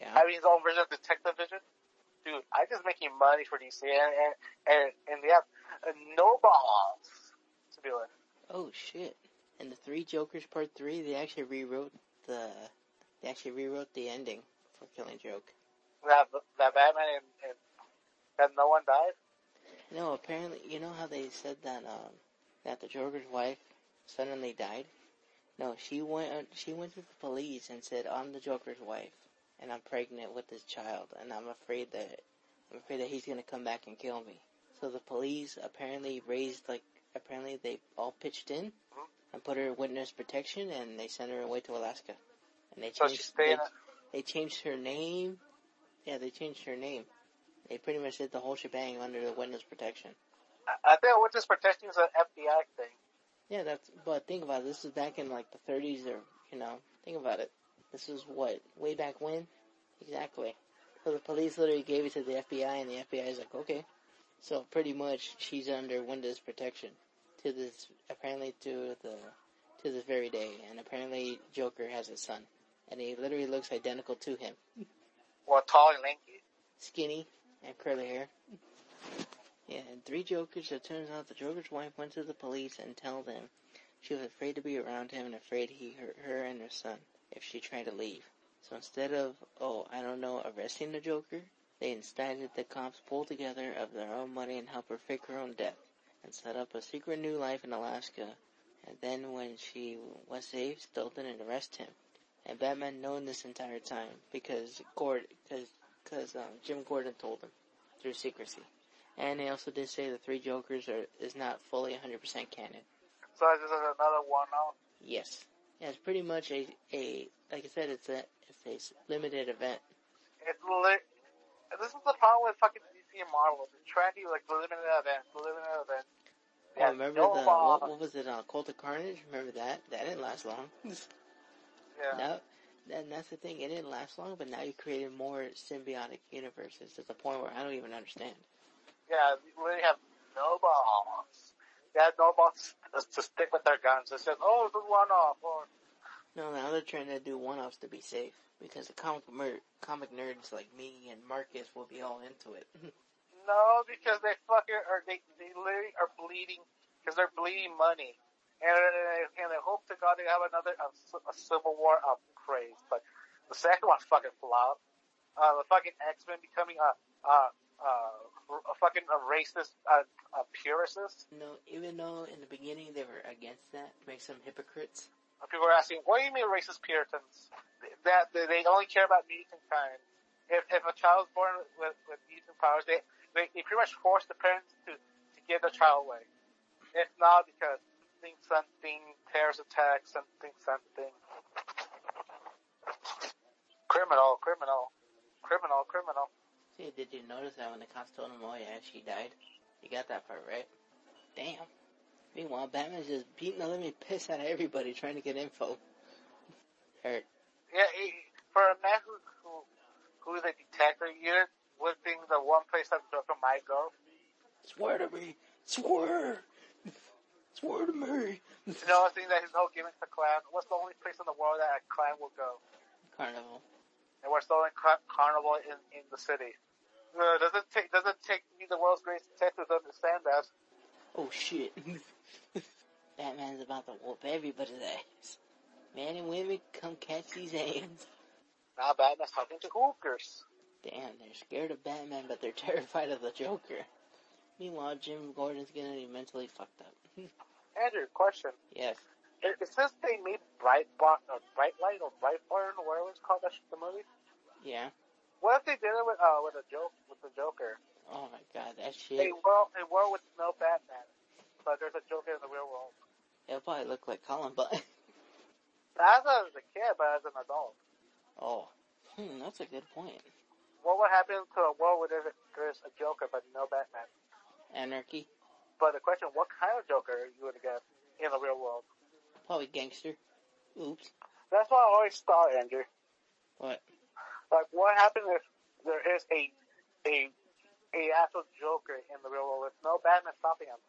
Speaker 3: Yeah.
Speaker 4: having his own version of detective vision. Dude, I just making money for DC, and and and, and they have uh, no balls to do it.
Speaker 3: Oh shit! In the Three Jokers Part Three, they actually rewrote the they actually rewrote the ending for Killing Joke.
Speaker 4: That that Batman and, and that no one died.
Speaker 3: No, apparently, you know how they said that um that the Joker's wife suddenly died. No, she went uh, she went to the police and said, "I'm the Joker's wife, and I'm pregnant with this child, and I'm afraid that I'm afraid that he's gonna come back and kill me." So the police apparently raised like apparently they all pitched in, and put her in witness protection, and they sent her away to Alaska. And they
Speaker 4: So
Speaker 3: changed they, they changed her name. Yeah, they changed her name. They pretty much did the whole shebang under the witness protection.
Speaker 4: I I think witness protection is an FBI thing.
Speaker 3: Yeah, that's. But think about it. This is back in like the 30s, or you know, think about it. This is what way back when, exactly. So the police literally gave it to the FBI, and the FBI is like, okay. So pretty much, she's under Windows protection to this apparently to the to this very day, and apparently Joker has a son, and he literally looks identical to him,
Speaker 4: Well, tall and lanky.
Speaker 3: skinny and curly hair. Yeah, and three Jokers. It turns out the Joker's wife went to the police and told them she was afraid to be around him and afraid he hurt her and her son if she tried to leave. So instead of, oh, I don't know, arresting the Joker, they instead the cops pull together of their own money and help her fake her own death and set up a secret new life in Alaska. And then when she was safe, still didn't arrest him. And Batman known this entire time because Gordon, because because um, Jim Gordon told him through secrecy. And they also did say the three Jokers are is not fully 100% canon.
Speaker 4: So this is another one out.
Speaker 3: Yes. Yeah, it's pretty much a, a like I said, it's a it's a limited event.
Speaker 4: It's lit. This is the problem with fucking DC and Marvel. They're trying to do like limited events, limited events.
Speaker 3: Oh, remember
Speaker 4: no
Speaker 3: the what, what was it? Uh, Cult of Carnage. Remember that? That didn't last long.
Speaker 4: Yeah.
Speaker 3: No, and that's the thing. It didn't last long, but now you created more symbiotic universes to the point where I don't even understand.
Speaker 4: Yeah, we have no balls. They have no balls to, stick with their guns. It's just, oh, it's a one-off. Or,
Speaker 3: No, now they're trying to do one-offs to be safe because the comic mer- comic nerds like me and Marcus will be all into it.
Speaker 4: no, because they fucking are, they, they literally are bleeding, because they're bleeding money. And, and they hope to God they have another, a, a Civil War um, craze. But the second one fucking flopped. Uh, the fucking X-Men becoming a, a, a, a fucking a racist, uh, a purist.
Speaker 3: no, even though in the beginning they were against that, makes them hypocrites.
Speaker 4: People are asking, what do you mean racist Puritans? That they only care about mutant kind. If if a child's born with, with mutant powers, they, they they pretty much force the parents to to give the child away. If not, because something something terrorist attack, something something. Criminal, criminal, criminal, criminal.
Speaker 3: See, did you notice that when the cops told him, oh yeah, she died? You got that part right? Damn. Meanwhile, Batman's just beating the living piss out of everybody trying to get info. Hurt.
Speaker 4: Yeah, he, for a man who who who's a detective, you would think the one place that Joker might go
Speaker 3: Swear to me. Swear. Swear to me.
Speaker 4: You know, I think that his whole gimmick to clown. What's the only place in the world that a clown will go?
Speaker 3: Carnival.
Speaker 4: And what's the only car- carnival in, in the city? Uh, doesn't take doesn't take me the world's greatest detective to understand that.
Speaker 3: Oh shit. Batman's about to whoop everybody's ass. Men and women, come catch these hands.
Speaker 4: Now Batman's talking to hookers.
Speaker 3: Damn, they're scared of Batman, but they're terrified of the Joker. Meanwhile, Jim Gordon's getting mentally fucked up.
Speaker 4: Andrew, question:
Speaker 3: yes.
Speaker 4: Is, is this they made Bright Bar- or Bright Light or Bright Burn, or whatever it's called, that the movie?
Speaker 3: Yeah.
Speaker 4: What if they did it with uh with a joke with the Joker?
Speaker 3: Oh my god, that shit.
Speaker 4: They were they were with no Batman, but there's a Joker in the real world.
Speaker 3: It'll probably look like Columbine.
Speaker 4: Not as a kid, but as an adult.
Speaker 3: oh. Hmm, that's a good point.
Speaker 4: What would happen to a world where there's a, there's a Joker but no Batman?
Speaker 3: Anarchy.
Speaker 4: But the question, what kind of Joker you would get in the real world?
Speaker 3: Probably gangster. Oops.
Speaker 4: That's what I always thought, Andrew.
Speaker 3: What?
Speaker 4: Like, what happens if there is a a a actual Joker in the real world with no Batman stopping him?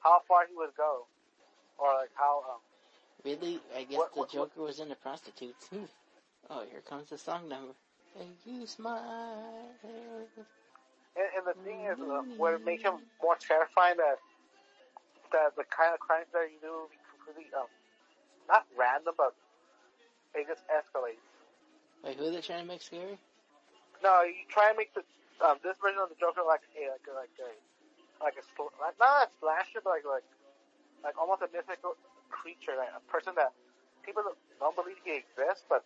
Speaker 4: How far he would go, or like how? Um,
Speaker 3: Really? I guess
Speaker 4: What-
Speaker 3: the
Speaker 4: what-
Speaker 3: Joker was into prostitutes. oh, here comes the song number. And you smile.
Speaker 4: and, and the thing is, uh, what would make him more terrifying that that the kind of crimes that you do completely um not random, but they just escalate.
Speaker 3: Wait, who are they trying to make scary?
Speaker 4: No, you try and make the um, this version of the Joker like a like a like a like a sl- like, not a slasher, but like like like almost a mythical creature, like a person that people don't- believe he exists, but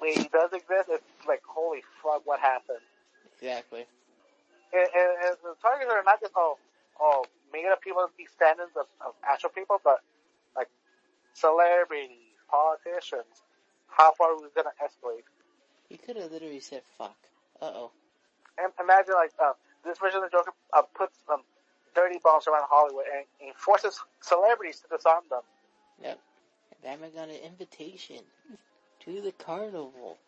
Speaker 4: when he does exist, it's like holy fuck, what happened?
Speaker 3: Exactly.
Speaker 4: And, and, and the targets are not just oh oh made up people, descendants of, of actual people, but like celebrities, politicians. How far are we gonna escalate?
Speaker 3: He could have literally said fuck. Uh oh.
Speaker 4: And imagine like uh, this version of the Joker uh, puts some dirty bombs around Hollywood and, and forces celebrities to disarm them.
Speaker 3: Yep. And Batman got an invitation to the carnival.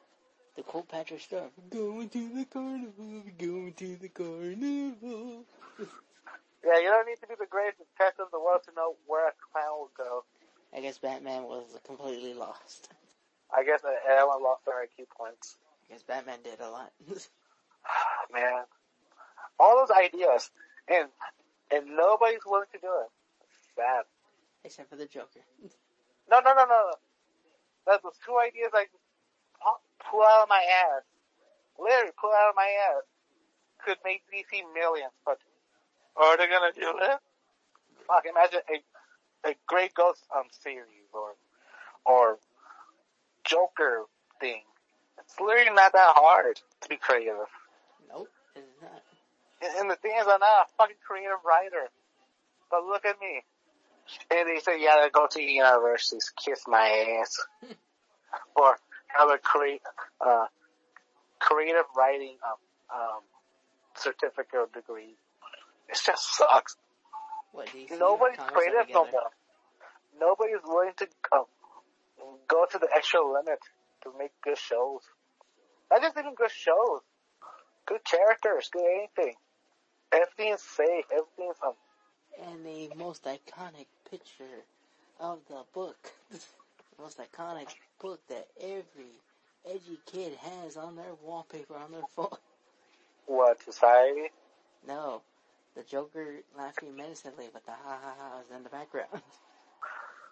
Speaker 3: The Cleopatra star. Going to the carnival, going to the carnival.
Speaker 4: Yeah, you don't need to be the greatest detective in the world to know where a clown will go.
Speaker 3: I guess Batman was completely lost.
Speaker 4: I guess I, Ellen lost her IQ points.
Speaker 3: I guess Batman did a lot.
Speaker 4: Man, all those ideas, and and nobody's willing to do it. Sad.
Speaker 3: Except for the Joker.
Speaker 4: No, no, no, no. no. That those two ideas I pull out of my ass, literally pull out of my ass, could make DC millions. But are they gonna do it? Fuck! Imagine a a Grey Ghost um series or or Joker thing. It's literally not that hard to be creative.
Speaker 3: Nope, it's not.
Speaker 4: And, and the thing is, I'm not a fucking creative writer. But look at me. And they say, yeah, go to universities, kiss my ass. or have a create, uh, creative writing, um, um, certificate or degree. It just sucks.
Speaker 3: What,
Speaker 4: Nobody's creative no more. Nobody's willing to um, go to the extra limit to make good shows. Not just even good shows. Good characters, good anything. Everything's safe, everything's um,
Speaker 3: And the most iconic picture of the book. the most iconic book that every edgy kid has on their wallpaper on their phone.
Speaker 4: what, society?
Speaker 3: No, the Joker laughing menacingly with the ha ha ha's in the background.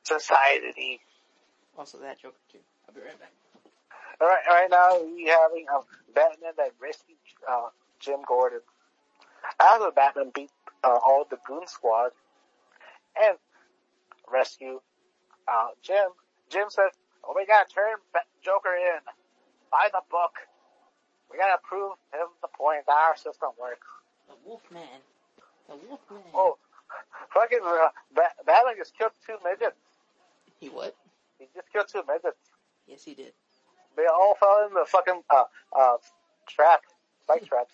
Speaker 4: Society.
Speaker 3: Also that Joker too. I'll be right back.
Speaker 4: Alright, right now we having um, Batman that rescued uh, Jim Gordon. After Batman beat uh, all the Goon Squad and rescue uh, Jim, Jim says, oh, my gotta turn Joker in. Buy the book. We gotta prove him the point that our system works.
Speaker 3: The Wolfman. The Wolfman.
Speaker 4: Oh, fucking uh, Bat- Batman just killed two midgets.
Speaker 3: He what?
Speaker 4: He just killed two midgets.
Speaker 3: Yes, he did.
Speaker 4: They all fell in the fucking uh, uh, trap, spike traps.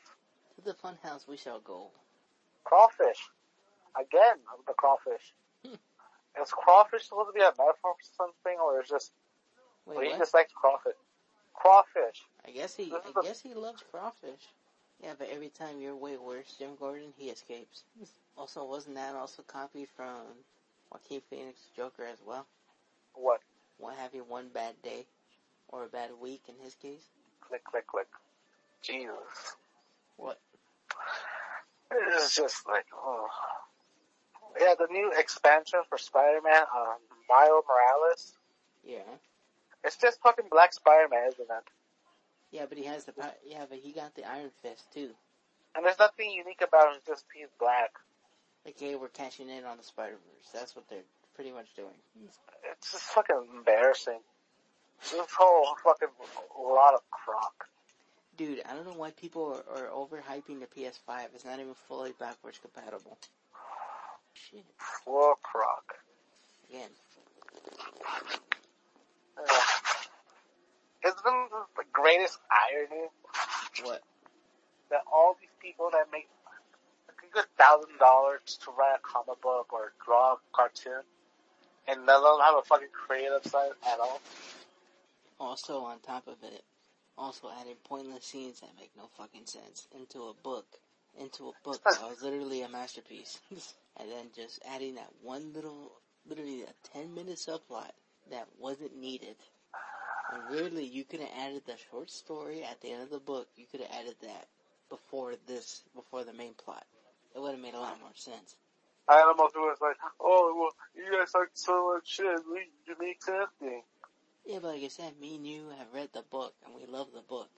Speaker 3: To the fun house we shall go.
Speaker 4: Crawfish. Again, the crawfish.
Speaker 3: Hmm.
Speaker 4: Is crawfish supposed to be a metaphor for something, or is just, or
Speaker 3: Wait,
Speaker 4: he
Speaker 3: what?
Speaker 4: just likes crawfish? Crawfish.
Speaker 3: I guess he,
Speaker 4: This is
Speaker 3: I
Speaker 4: the-
Speaker 3: guess he loves crawfish. Yeah, but every time you're way worse, Jim Gordon, he escapes. Also, wasn't that also copied from Joaquin Phoenix Joker as well?
Speaker 4: What?
Speaker 3: One having one bad day, or a bad week in his case.
Speaker 4: Click, click, click. Jesus.
Speaker 3: What?
Speaker 4: It's just like, oh. Yeah, the new expansion for Spider-Man, uh, Miles Morales.
Speaker 3: Yeah,
Speaker 4: It's just fucking Black Spider-Man, isn't it?
Speaker 3: yeah, but he has the power. Yeah, but he got the Iron Fist too.
Speaker 4: And there's nothing unique about him, just he's black.
Speaker 3: Like, hey, we're cashing in on the Spider Verse. That's what they're pretty much doing.
Speaker 4: It's just fucking embarrassing. This whole fucking lot of crock.
Speaker 3: Dude, I don't know why people are, are overhyping the PS5. It's not even fully backwards compatible. Shit.
Speaker 4: Full crock.
Speaker 3: Again,
Speaker 4: Ugh. Isn't this the greatest irony
Speaker 3: what?
Speaker 4: that all these people that make like a good thousand dollars to write a comic book or draw a cartoon, and none of them have a fucking creative side at all?
Speaker 3: Also, on top of it, also adding pointless scenes that make no fucking sense into a book. Into a book that was literally a masterpiece. and then just adding that one little, literally a 10 minute subplot that wasn't needed. And really, you could have added the short story at the end of the book. You could have added that before this, before the main plot. It would have made a lot more sense.
Speaker 4: I almost was like, oh, well, you guys talk so much shit, we you make something.
Speaker 3: Yeah, but like I said, me and you have read the book and we love the book.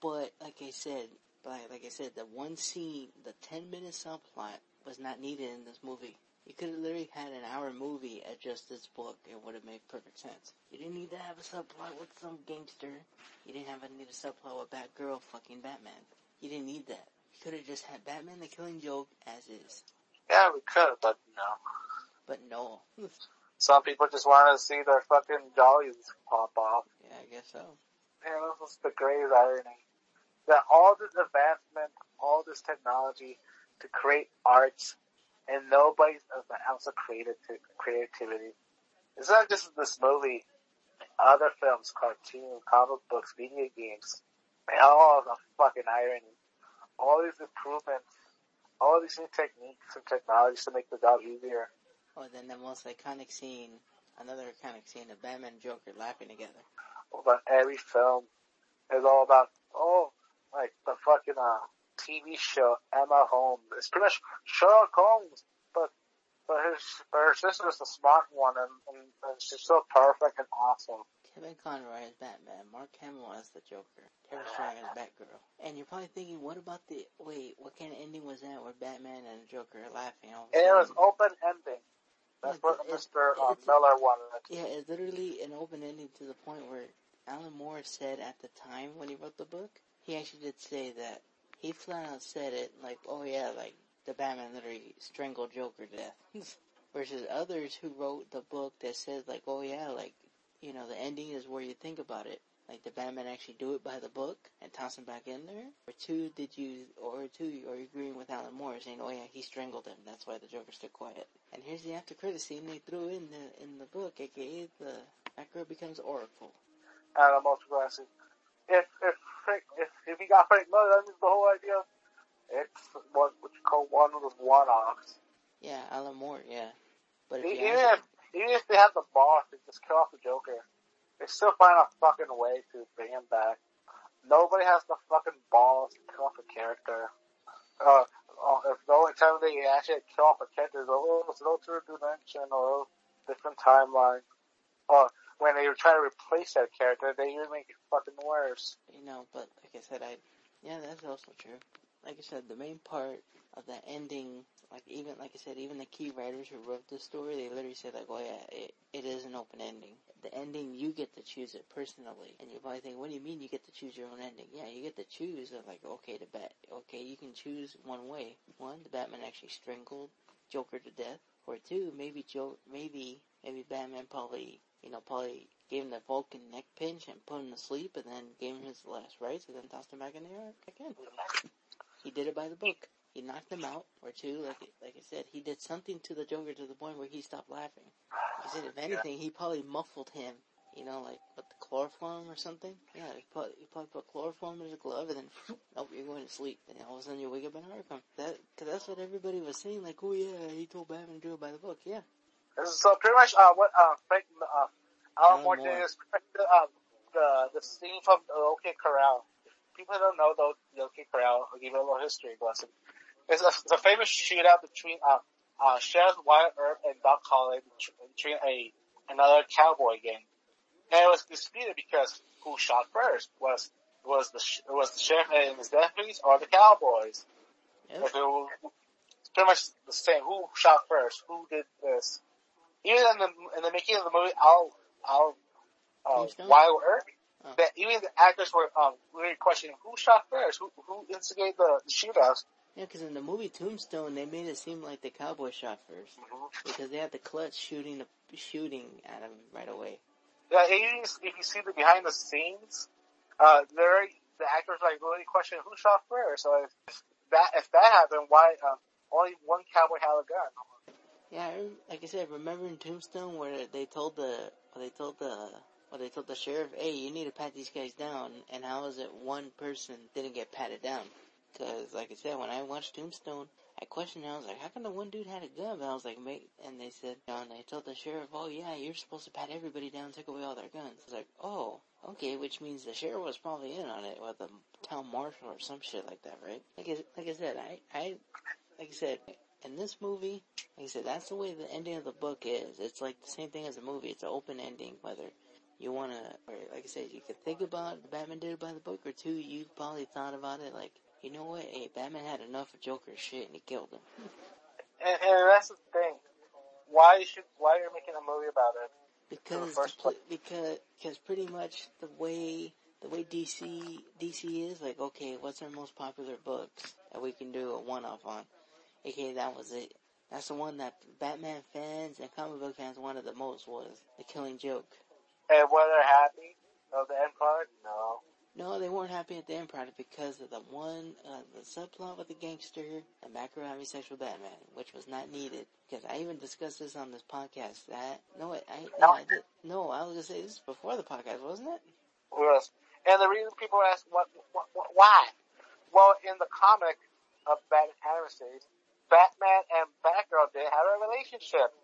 Speaker 3: But like I said, but like I said, the one scene, the ten minute subplot was not needed in this movie. You could have literally had an hour movie at just this book. It would have made perfect sense. You didn't need to have a subplot with some gangster. You didn't have a need a subplot with Batgirl fucking Batman. You didn't need that. You could have just had Batman the Killing Joke as is.
Speaker 4: Yeah, we could, but no.
Speaker 3: But no.
Speaker 4: Some people just want to see their fucking jollies pop off.
Speaker 3: Yeah, I guess so.
Speaker 4: And this was the greatest irony. That all this advancement, all this technology to create arts, and nobody's an ounce of creative creativity. It's not just this movie, other films, cartoons, comic books, video games. And all the fucking irony. All these improvements, all these new techniques and technologies to make the job easier.
Speaker 3: Oh, then the most iconic scene, another iconic scene of Batman and Joker laughing together.
Speaker 4: But every film is all about, oh, like the fucking, uh, TV show, Enola Holmes. It's pretty much Sherlock Holmes, but, but his, but her sister's the smart one and, and, and she's so perfect and awesome.
Speaker 3: Kevin Conroy as Batman, Mark Hamill as the Joker, Tara Strong as Batgirl. And you're probably thinking, what about the, wait, what kind of ending was that where Batman and the Joker are laughing all
Speaker 4: it was open ending. That's
Speaker 3: Yeah,
Speaker 4: what
Speaker 3: it's-
Speaker 4: Mr. Uh,
Speaker 3: it's-
Speaker 4: Miller wanted.
Speaker 3: Yeah, it's literally an open ending to the point where Alan Moore said at the time when he wrote the book, he actually did say that he flat out said it like, oh yeah, like the Batman literally strangled Joker to death. Versus others who wrote the book that says like, oh yeah, like, you know, the ending is where you think about it. Like the Batman actually do it by the book and toss him back in there? Or two, did you, or two, are you agreeing with Alan Moore saying, oh yeah, he strangled him, that's why the Joker stood quiet. And here's the after credit scene they threw in the, in the book, aka the, that girl becomes Oracle.
Speaker 4: And I'm also classic. If, if, Frank, if, if he got Frank Miller, that means the whole idea, it's what, what you call one of the one-offs.
Speaker 3: Yeah, Alan Moore, yeah. But if you
Speaker 4: Even if, they have the boss to just kill off the Joker, they still find a fucking way to bring him back. Nobody has the fucking balls to kill off a character. Uh, uh, if the only time they actually kill off a character is oh, it's an alternate dimension or different timeline. Or when they try to replace that character, they even make it fucking worse.
Speaker 3: you know, but like I said, I, yeah, that's also true. Like I said, the main part of that ending, like even, like I said, even the key writers who wrote the story, they literally said like, oh yeah, it, it is an open ending. The ending, you get to choose it personally. And you probably think, what do you mean you get to choose your own ending? Yeah, you get to choose of like, okay, the bat, okay, you can choose one way. One, the Batman actually strangled Joker to death. Or two, maybe Joe, maybe, maybe Batman probably, you know, probably gave him the Vulcan neck pinch and put him to sleep and then gave him his last rites and then tossed him back in the air again. He did it by the book. He knocked him out, or two, like like I said, he did something to the Joker to the point where he stopped laughing. I said, if anything, he probably muffled him. You know, like with the chloroform or something. Yeah, he probably, he probably put chloroform in his glove and then, nope, you're going to sleep. And all of a sudden you wake up in Arkham. That, cause that's what everybody was saying. Like, oh yeah, he told Batman to do it by the book. Yeah,
Speaker 4: So pretty much, uh, what, uh, Frank, uh, Alan Moore did is pretty much, uh, the, the scene from the OK Corral. People don't know though, the OK Corral, I'll give you a little history lesson. It's a, it's a famous shootout between, uh, uh, Sheriff Wyatt Earp and Doc Holliday between a, another cowboy gang. And it was disputed because who shot first? Was, was the, was the sheriff and his deputies or the cowboys? If it was, it's pretty much the same. Who shot first? Who did this? Even in the in the making of the movie, I'll I'll uh, Wyatt Earp,
Speaker 3: Oh.
Speaker 4: that even the actors were um really questioning who shot first, who who instigated the shootouts.
Speaker 3: Yeah, because in the movie Tombstone, they made it seem like the cowboy shot first because they had the clutch shooting the shooting at him right away.
Speaker 4: Yeah, if you see the behind the scenes, uh, there the actors like really questioning who shot first. So if that if that happened, why um, only one cowboy had a gun?
Speaker 3: Yeah, like I said, remember in Tombstone where they told the, where they told the, well, they told the sheriff, hey, you need to pat these guys down, and how is it one person didn't get patted down? Cause, like I said, when I watched Tombstone, I questioned, I was like, how come the one dude had a gun? But I was like, mate, and they said, you know, and they told the sheriff, oh yeah, you're supposed to pat everybody down, take away all their guns. I was like, oh, okay, which means the sheriff was probably in on it with the town marshal or some shit like that, right? Like I, like I said, I, I, like I said, in this movie, like I said, that's the way the ending of the book is. It's like the same thing as a movie. It's an open ending, whether you wanna, or like I said, you could think about the Batman did it by the book, or two, you probably thought about it like, you know what, hey, Batman had enough of Joker's shit and he killed him.
Speaker 4: And, and that's the thing. Why should why are you making a movie about it?
Speaker 3: Because, the because, because pretty much the way, the way DC, DC is, like, okay, what's our most popular books that we can do a one-off on? Okay, that was it. That's the one that Batman fans and comic book fans wanted the most was the Killing Joke.
Speaker 4: And were they happy of the end product? No.
Speaker 3: No, they weren't happy at the end product because of the one, uh, the subplot with the gangster and background bisexual Batman, which was not needed. Because I even discussed this on this podcast. That no, I, I, yeah, I did, no, I was gonna say this before the podcast, wasn't it?
Speaker 4: Yes. And the reason people ask, what, what, what, why? Well, in the comic of Batman Animated Batman and Batgirl did have a relationship.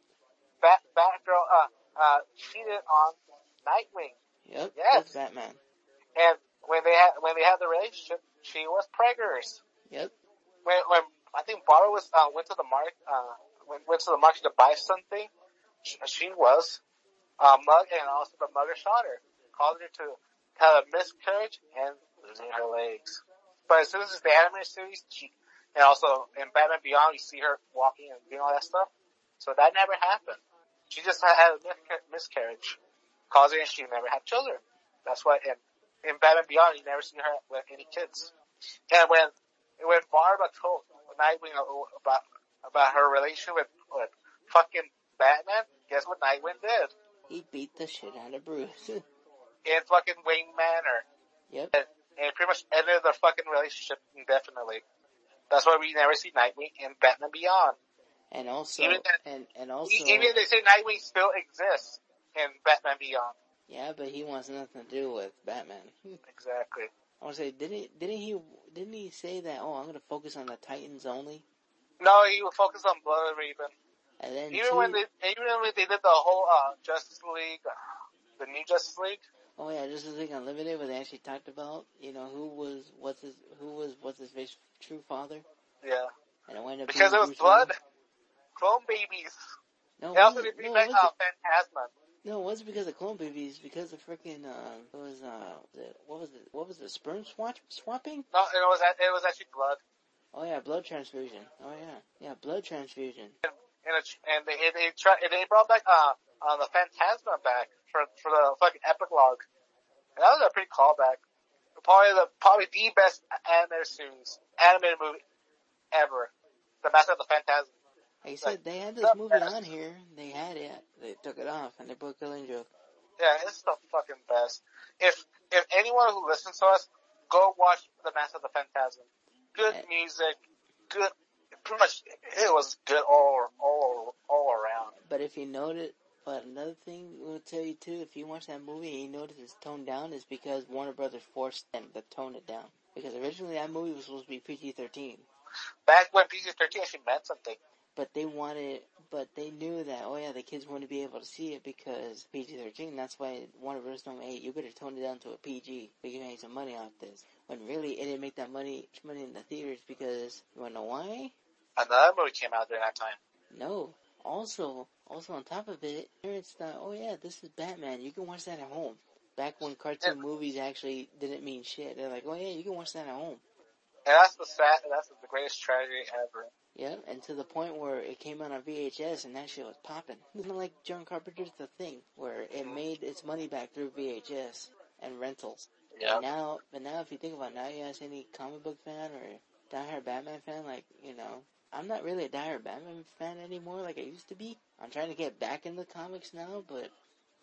Speaker 4: Bat, Batgirl, uh, uh, cheated on Nightwing.
Speaker 3: Yep.
Speaker 4: Yes.
Speaker 3: That's Batman.
Speaker 4: And when they had, when they had the relationship, she was preggers.
Speaker 3: Yep.
Speaker 4: When, when, I think Barbara was, uh, went to the market, uh, went, went to the market to buy something, she, she was, uh, mug, and also the mugger shot her, caused her to have a miscarriage and losing her legs. But as soon as it's the animated series, she, and also in Batman Beyond, you see her walking and doing all that stuff. So that never happened. She just had a misca- miscarriage, causing she never had children. That's why in, in Batman Beyond, you never see her with any kids. And when when Barbara told Nightwing about about her relation with, with fucking Batman, guess what Nightwing did?
Speaker 3: He beat the shit out of Bruce.
Speaker 4: In fucking Wayne Manor.
Speaker 3: yep.
Speaker 4: And, and pretty much ended their fucking relationship indefinitely. That's why we never see Nightwing in Batman Beyond.
Speaker 3: And also,
Speaker 4: Even that-
Speaker 3: and, and also,
Speaker 4: Even they say Nightwing still exists in Batman Beyond.
Speaker 3: Yeah, but he wants nothing to do with Batman.
Speaker 4: Exactly.
Speaker 3: I want to say, didn't, didn't he, didn't he say that, oh, I'm gonna focus on the Titans only?
Speaker 4: No, he would focus on Blüdhaven.
Speaker 3: And then
Speaker 4: Even
Speaker 3: two,
Speaker 4: when they, even when they did the whole, uh, Justice League, uh, the new Justice League,
Speaker 3: oh yeah, Justice League Unlimited, where they actually talked about, you know, who was, what's his, who was, what's his face, true father?
Speaker 4: yeah.
Speaker 3: And it wound up
Speaker 4: Because it was
Speaker 3: Bruce
Speaker 4: blood,
Speaker 3: Wayne.
Speaker 4: clone babies.
Speaker 3: No,
Speaker 4: They also did bring
Speaker 3: no,
Speaker 4: back, uh, Phantasma.
Speaker 3: No, it wasn't because of clone babies. Because of freaking uh, it was uh, what was it? What was the sperm swap swapping?
Speaker 4: No, it was, it was actually blood.
Speaker 3: Oh yeah, blood transfusion. Oh yeah, yeah, blood transfusion.
Speaker 4: and it, and they and they try and they brought back uh uh the Phantasma back for for the fucking epilogue. And that was a pretty callback. Probably the probably the best animated series, animated movie ever. The Mask of the Phantasm.
Speaker 3: Like I said, they had this movie
Speaker 4: best.
Speaker 3: on here. They had it. They took it off and they put Killing Joke.
Speaker 4: Yeah, it's the fucking best. If if anyone who listens to us, go watch the Mask of the Phantasm. Good
Speaker 3: Yeah.
Speaker 4: music, good. Pretty much, it was good all all all around.
Speaker 3: But if you notice, but another thing we'll tell you too, if you watch that movie and you notice it's toned down, is because Warner Brothers forced them to tone it down. Because originally that movie was supposed to be PG-13.
Speaker 4: Back when PG-13 actually meant something.
Speaker 3: But they wanted, but they knew that, oh yeah, the kids wouldn't be able to see it because PG-13, that's why Warner Bros. me, hey, you better tone it down to a PG, we can make some money off this. When really, it didn't make that money, money in the theaters because, you wanna know why?
Speaker 4: Another movie came out during that time.
Speaker 3: No. Also, also on top of it, parents thought, oh yeah, this is Batman, you can watch that at home. Back when cartoon movies actually didn't mean shit, they're like, oh yeah, you can watch that at home.
Speaker 4: And that's the sad, that's the greatest tragedy ever.
Speaker 3: Yeah, and to the point where it came out on VHS and that shit was popping. It's not like John Carpenter's The Thing, where it mm-hmm. made its money back through VHS and rentals.
Speaker 4: Yeah.
Speaker 3: Now, but now if you think about it, now you ask any comic book fan or diehard Batman fan, like, you know, I'm not really a diehard Batman fan anymore like I used to be. I'm trying to get back into comics now, but,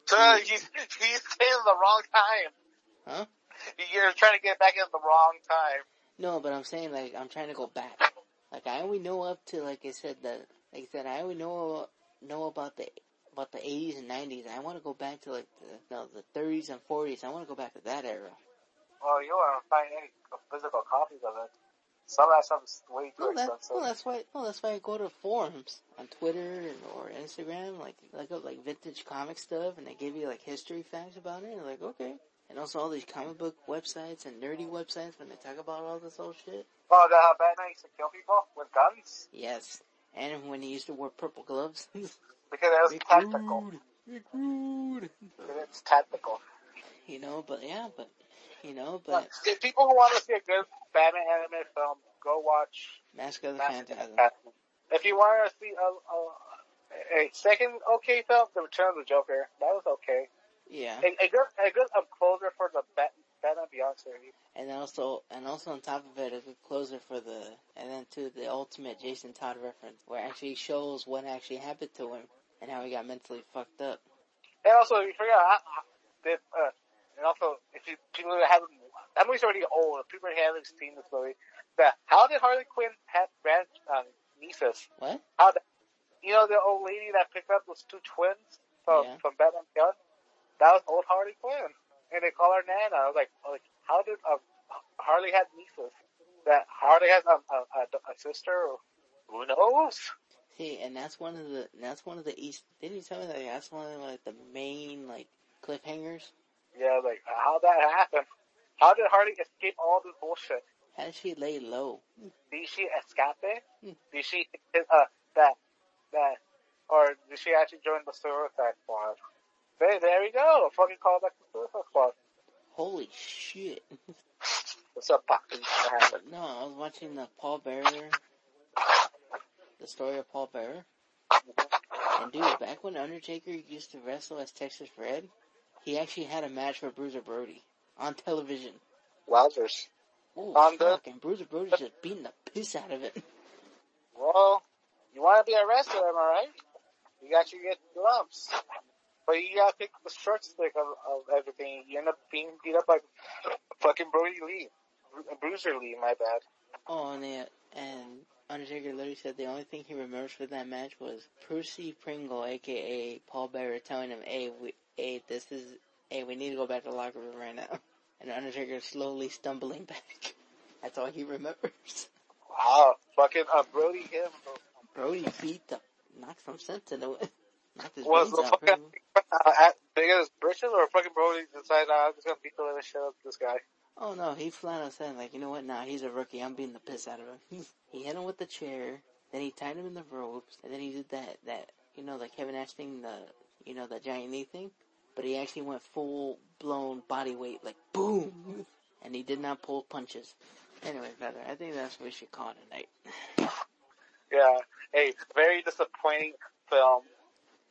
Speaker 4: So hmm. he's, he's saying the wrong time.
Speaker 3: huh?
Speaker 4: You're trying to get back at the wrong time.
Speaker 3: No, but I'm saying like I'm trying to go back. Like I only know up to like I said the like I said I only know know about the about the 80s and 90s. I want to go back to like the no, the 30s and 40s. I want to go back to that era.
Speaker 4: Well, you won't find any physical copies of it. Some of that stuff is way too
Speaker 3: Well, that,
Speaker 4: expensive.
Speaker 3: well, that's why. Well, that's why I go to forums on Twitter and, or Instagram, like like like vintage comic stuff, and they give you like history facts about it. And like, okay. And also all these comic book websites and nerdy websites when they talk about all this old shit.
Speaker 4: Oh, the how Batman used to kill people with guns
Speaker 3: Yes. And when he used to wear purple gloves.
Speaker 4: because it was
Speaker 3: Big
Speaker 4: tactical.
Speaker 3: rude. Rude.
Speaker 4: It's tactical.
Speaker 3: You know, but yeah, but you know,
Speaker 4: But if people who want to see a good Batman animated film, go watch
Speaker 3: Mask of the
Speaker 4: Mask
Speaker 3: Phantasm.
Speaker 4: Phantasm. If you want to see a, a, a second okay film, The Return of the Joker, that was okay.
Speaker 3: Yeah.
Speaker 4: A, a good a good um, closer for the Bat, Batman Beyond series.
Speaker 3: And also, and also on top of it, a good closer for the, and then to the ultimate Jason Todd reference, where actually shows what actually happened to him and how he got mentally fucked up.
Speaker 4: And also, if you forget, I, I, that, uh, and also, if you, people that haven't, that movie's already old, people haven't seen this movie, that, how did Harley Quinn have grand, um, nieces?
Speaker 3: What?
Speaker 4: How did, you know the old lady that picked up those two twins from,
Speaker 3: Yeah.
Speaker 4: from Batman Beyond? That was old Harley Quinn. And they call her Nana. I was like, like how did, um, Harley have nieces? That Harley has um, a, a, a sister? Or, who knows?
Speaker 3: See, and that's one of the, that's one of the East, didn't you tell me that that's one of the, like the main, like, cliffhangers?
Speaker 4: Yeah, like, how that happened? How did Harley escape all this bullshit?
Speaker 3: How did she lay low?
Speaker 4: Did she escape?
Speaker 3: Hmm.
Speaker 4: Did she uh that that or did she actually join the Suicide Squad? There, there we go. Fucking call back the Suicide Squad.
Speaker 3: Holy shit.
Speaker 4: What's up, Pac? What happened?
Speaker 3: No, I was watching the Paul Bearer, the story of Paul Bearer. And dude, back when Undertaker used to wrestle as Texas Red, he actually had a match for Bruiser Brody on television.
Speaker 4: Wowzers.
Speaker 3: Oh
Speaker 4: On the-
Speaker 3: And Bruiser Brody's just beating the piss out of it.
Speaker 4: Well, you want to be a wrestler, am I right? You got to get lumps. But you gotta pick the short stick of, of everything. You end up being beat up like fucking Brody Lee. Bruiser Lee, my bad.
Speaker 3: Oh, and they, and Undertaker literally said the only thing he remembers for that match was Percy Pringle, aka Paul Bearer, telling him, "Hey, we, hey, this is, hey, we need to go back to the locker room right now." And Undertaker slowly stumbling back. That's all he remembers.
Speaker 4: Wow. Fucking uh, Brody him.
Speaker 3: Brody beat the, knocked some sense into it.
Speaker 4: Was the fucking
Speaker 3: pretty
Speaker 4: uh, big as britches or fucking Brody decided uh, I'm just gonna beat the living shit out this guy.
Speaker 3: Oh no, he flat out said like, you know what? Nah, he's a rookie. I'm beating the piss out of him. he hit him with the chair, then he tied him in the ropes, and then he did that that you know the Kevin Nash thing, the you know the giant knee thing. But he actually went full blown body weight, like boom, and he did not pull punches. Anyway, brother, I think that's what we should call it tonight.
Speaker 4: Yeah. Hey, very disappointing film.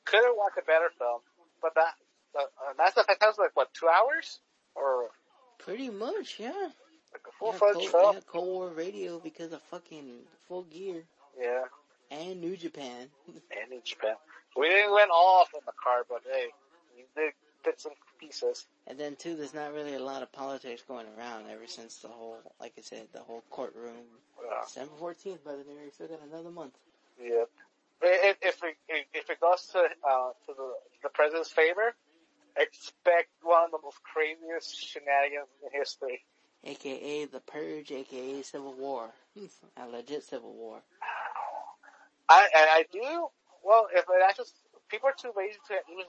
Speaker 4: Could have watched a better film, but that uh, uh, that's the fantastic like what two hours or
Speaker 3: Pretty much, yeah.
Speaker 4: like a full
Speaker 3: yeah, Cold,
Speaker 4: film.
Speaker 3: yeah, Cold War Radio because of fucking Full Gear
Speaker 4: Yeah.
Speaker 3: and New Japan.
Speaker 4: And in Japan, we didn't went off on the card, but hey, we did bits and pieces.
Speaker 3: And then too, there's not really a lot of politics going around ever since the whole, like I said, the whole courtroom.
Speaker 4: Yeah.
Speaker 3: December 14th, by the way, we still got another month.
Speaker 4: Yep. If, if it if it goes to uh, to the the president's favor, expect one of the most craziest shenanigans in history.
Speaker 3: AKA the Purge, AKA Civil War. a legit Civil War.
Speaker 4: I and I do well if it actually people are too lazy to even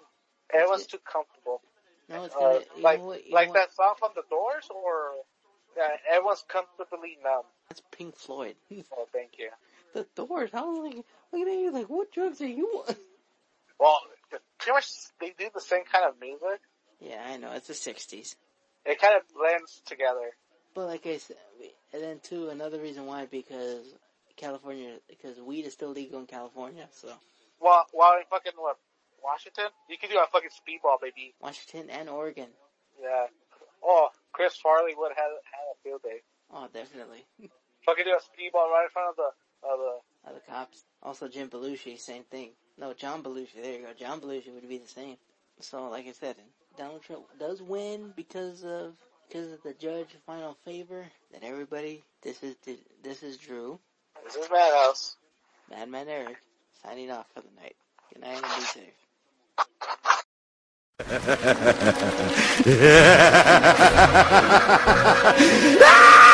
Speaker 4: everyone's too comfortable.
Speaker 3: No, it's
Speaker 4: Uh,
Speaker 3: gonna, you
Speaker 4: like
Speaker 3: know what, you
Speaker 4: like
Speaker 3: know what?
Speaker 4: that song from the Doors, or uh, everyone's comfortably numb.
Speaker 3: That's Pink Floyd.
Speaker 4: Oh, thank you.
Speaker 3: The Doors. I was like, looking at you like, what drugs are you on?
Speaker 4: Well, pretty much they do the same kind of music.
Speaker 3: Yeah, I know, it's the 60s.
Speaker 4: It kind of blends together.
Speaker 3: But like I said, and then too, another reason why, because California, because weed is still legal in California, so.
Speaker 4: While while in fucking what Washington, you can do a fucking speedball, baby.
Speaker 3: Washington and Oregon.
Speaker 4: Yeah. Oh, Chris Farley would have had a field day.
Speaker 3: Oh, definitely.
Speaker 4: Fucking do a speedball right in front of the
Speaker 3: other cops. Also Jim Belushi, same thing. No, John Belushi. There you go. John Belushi would be the same. So, like I said, Donald Trump does win because of because of the judge's final favor. That everybody, this is this is Drew.
Speaker 4: This is Madhouse.
Speaker 3: Madman Eric signing off for the night. Good night and be safe.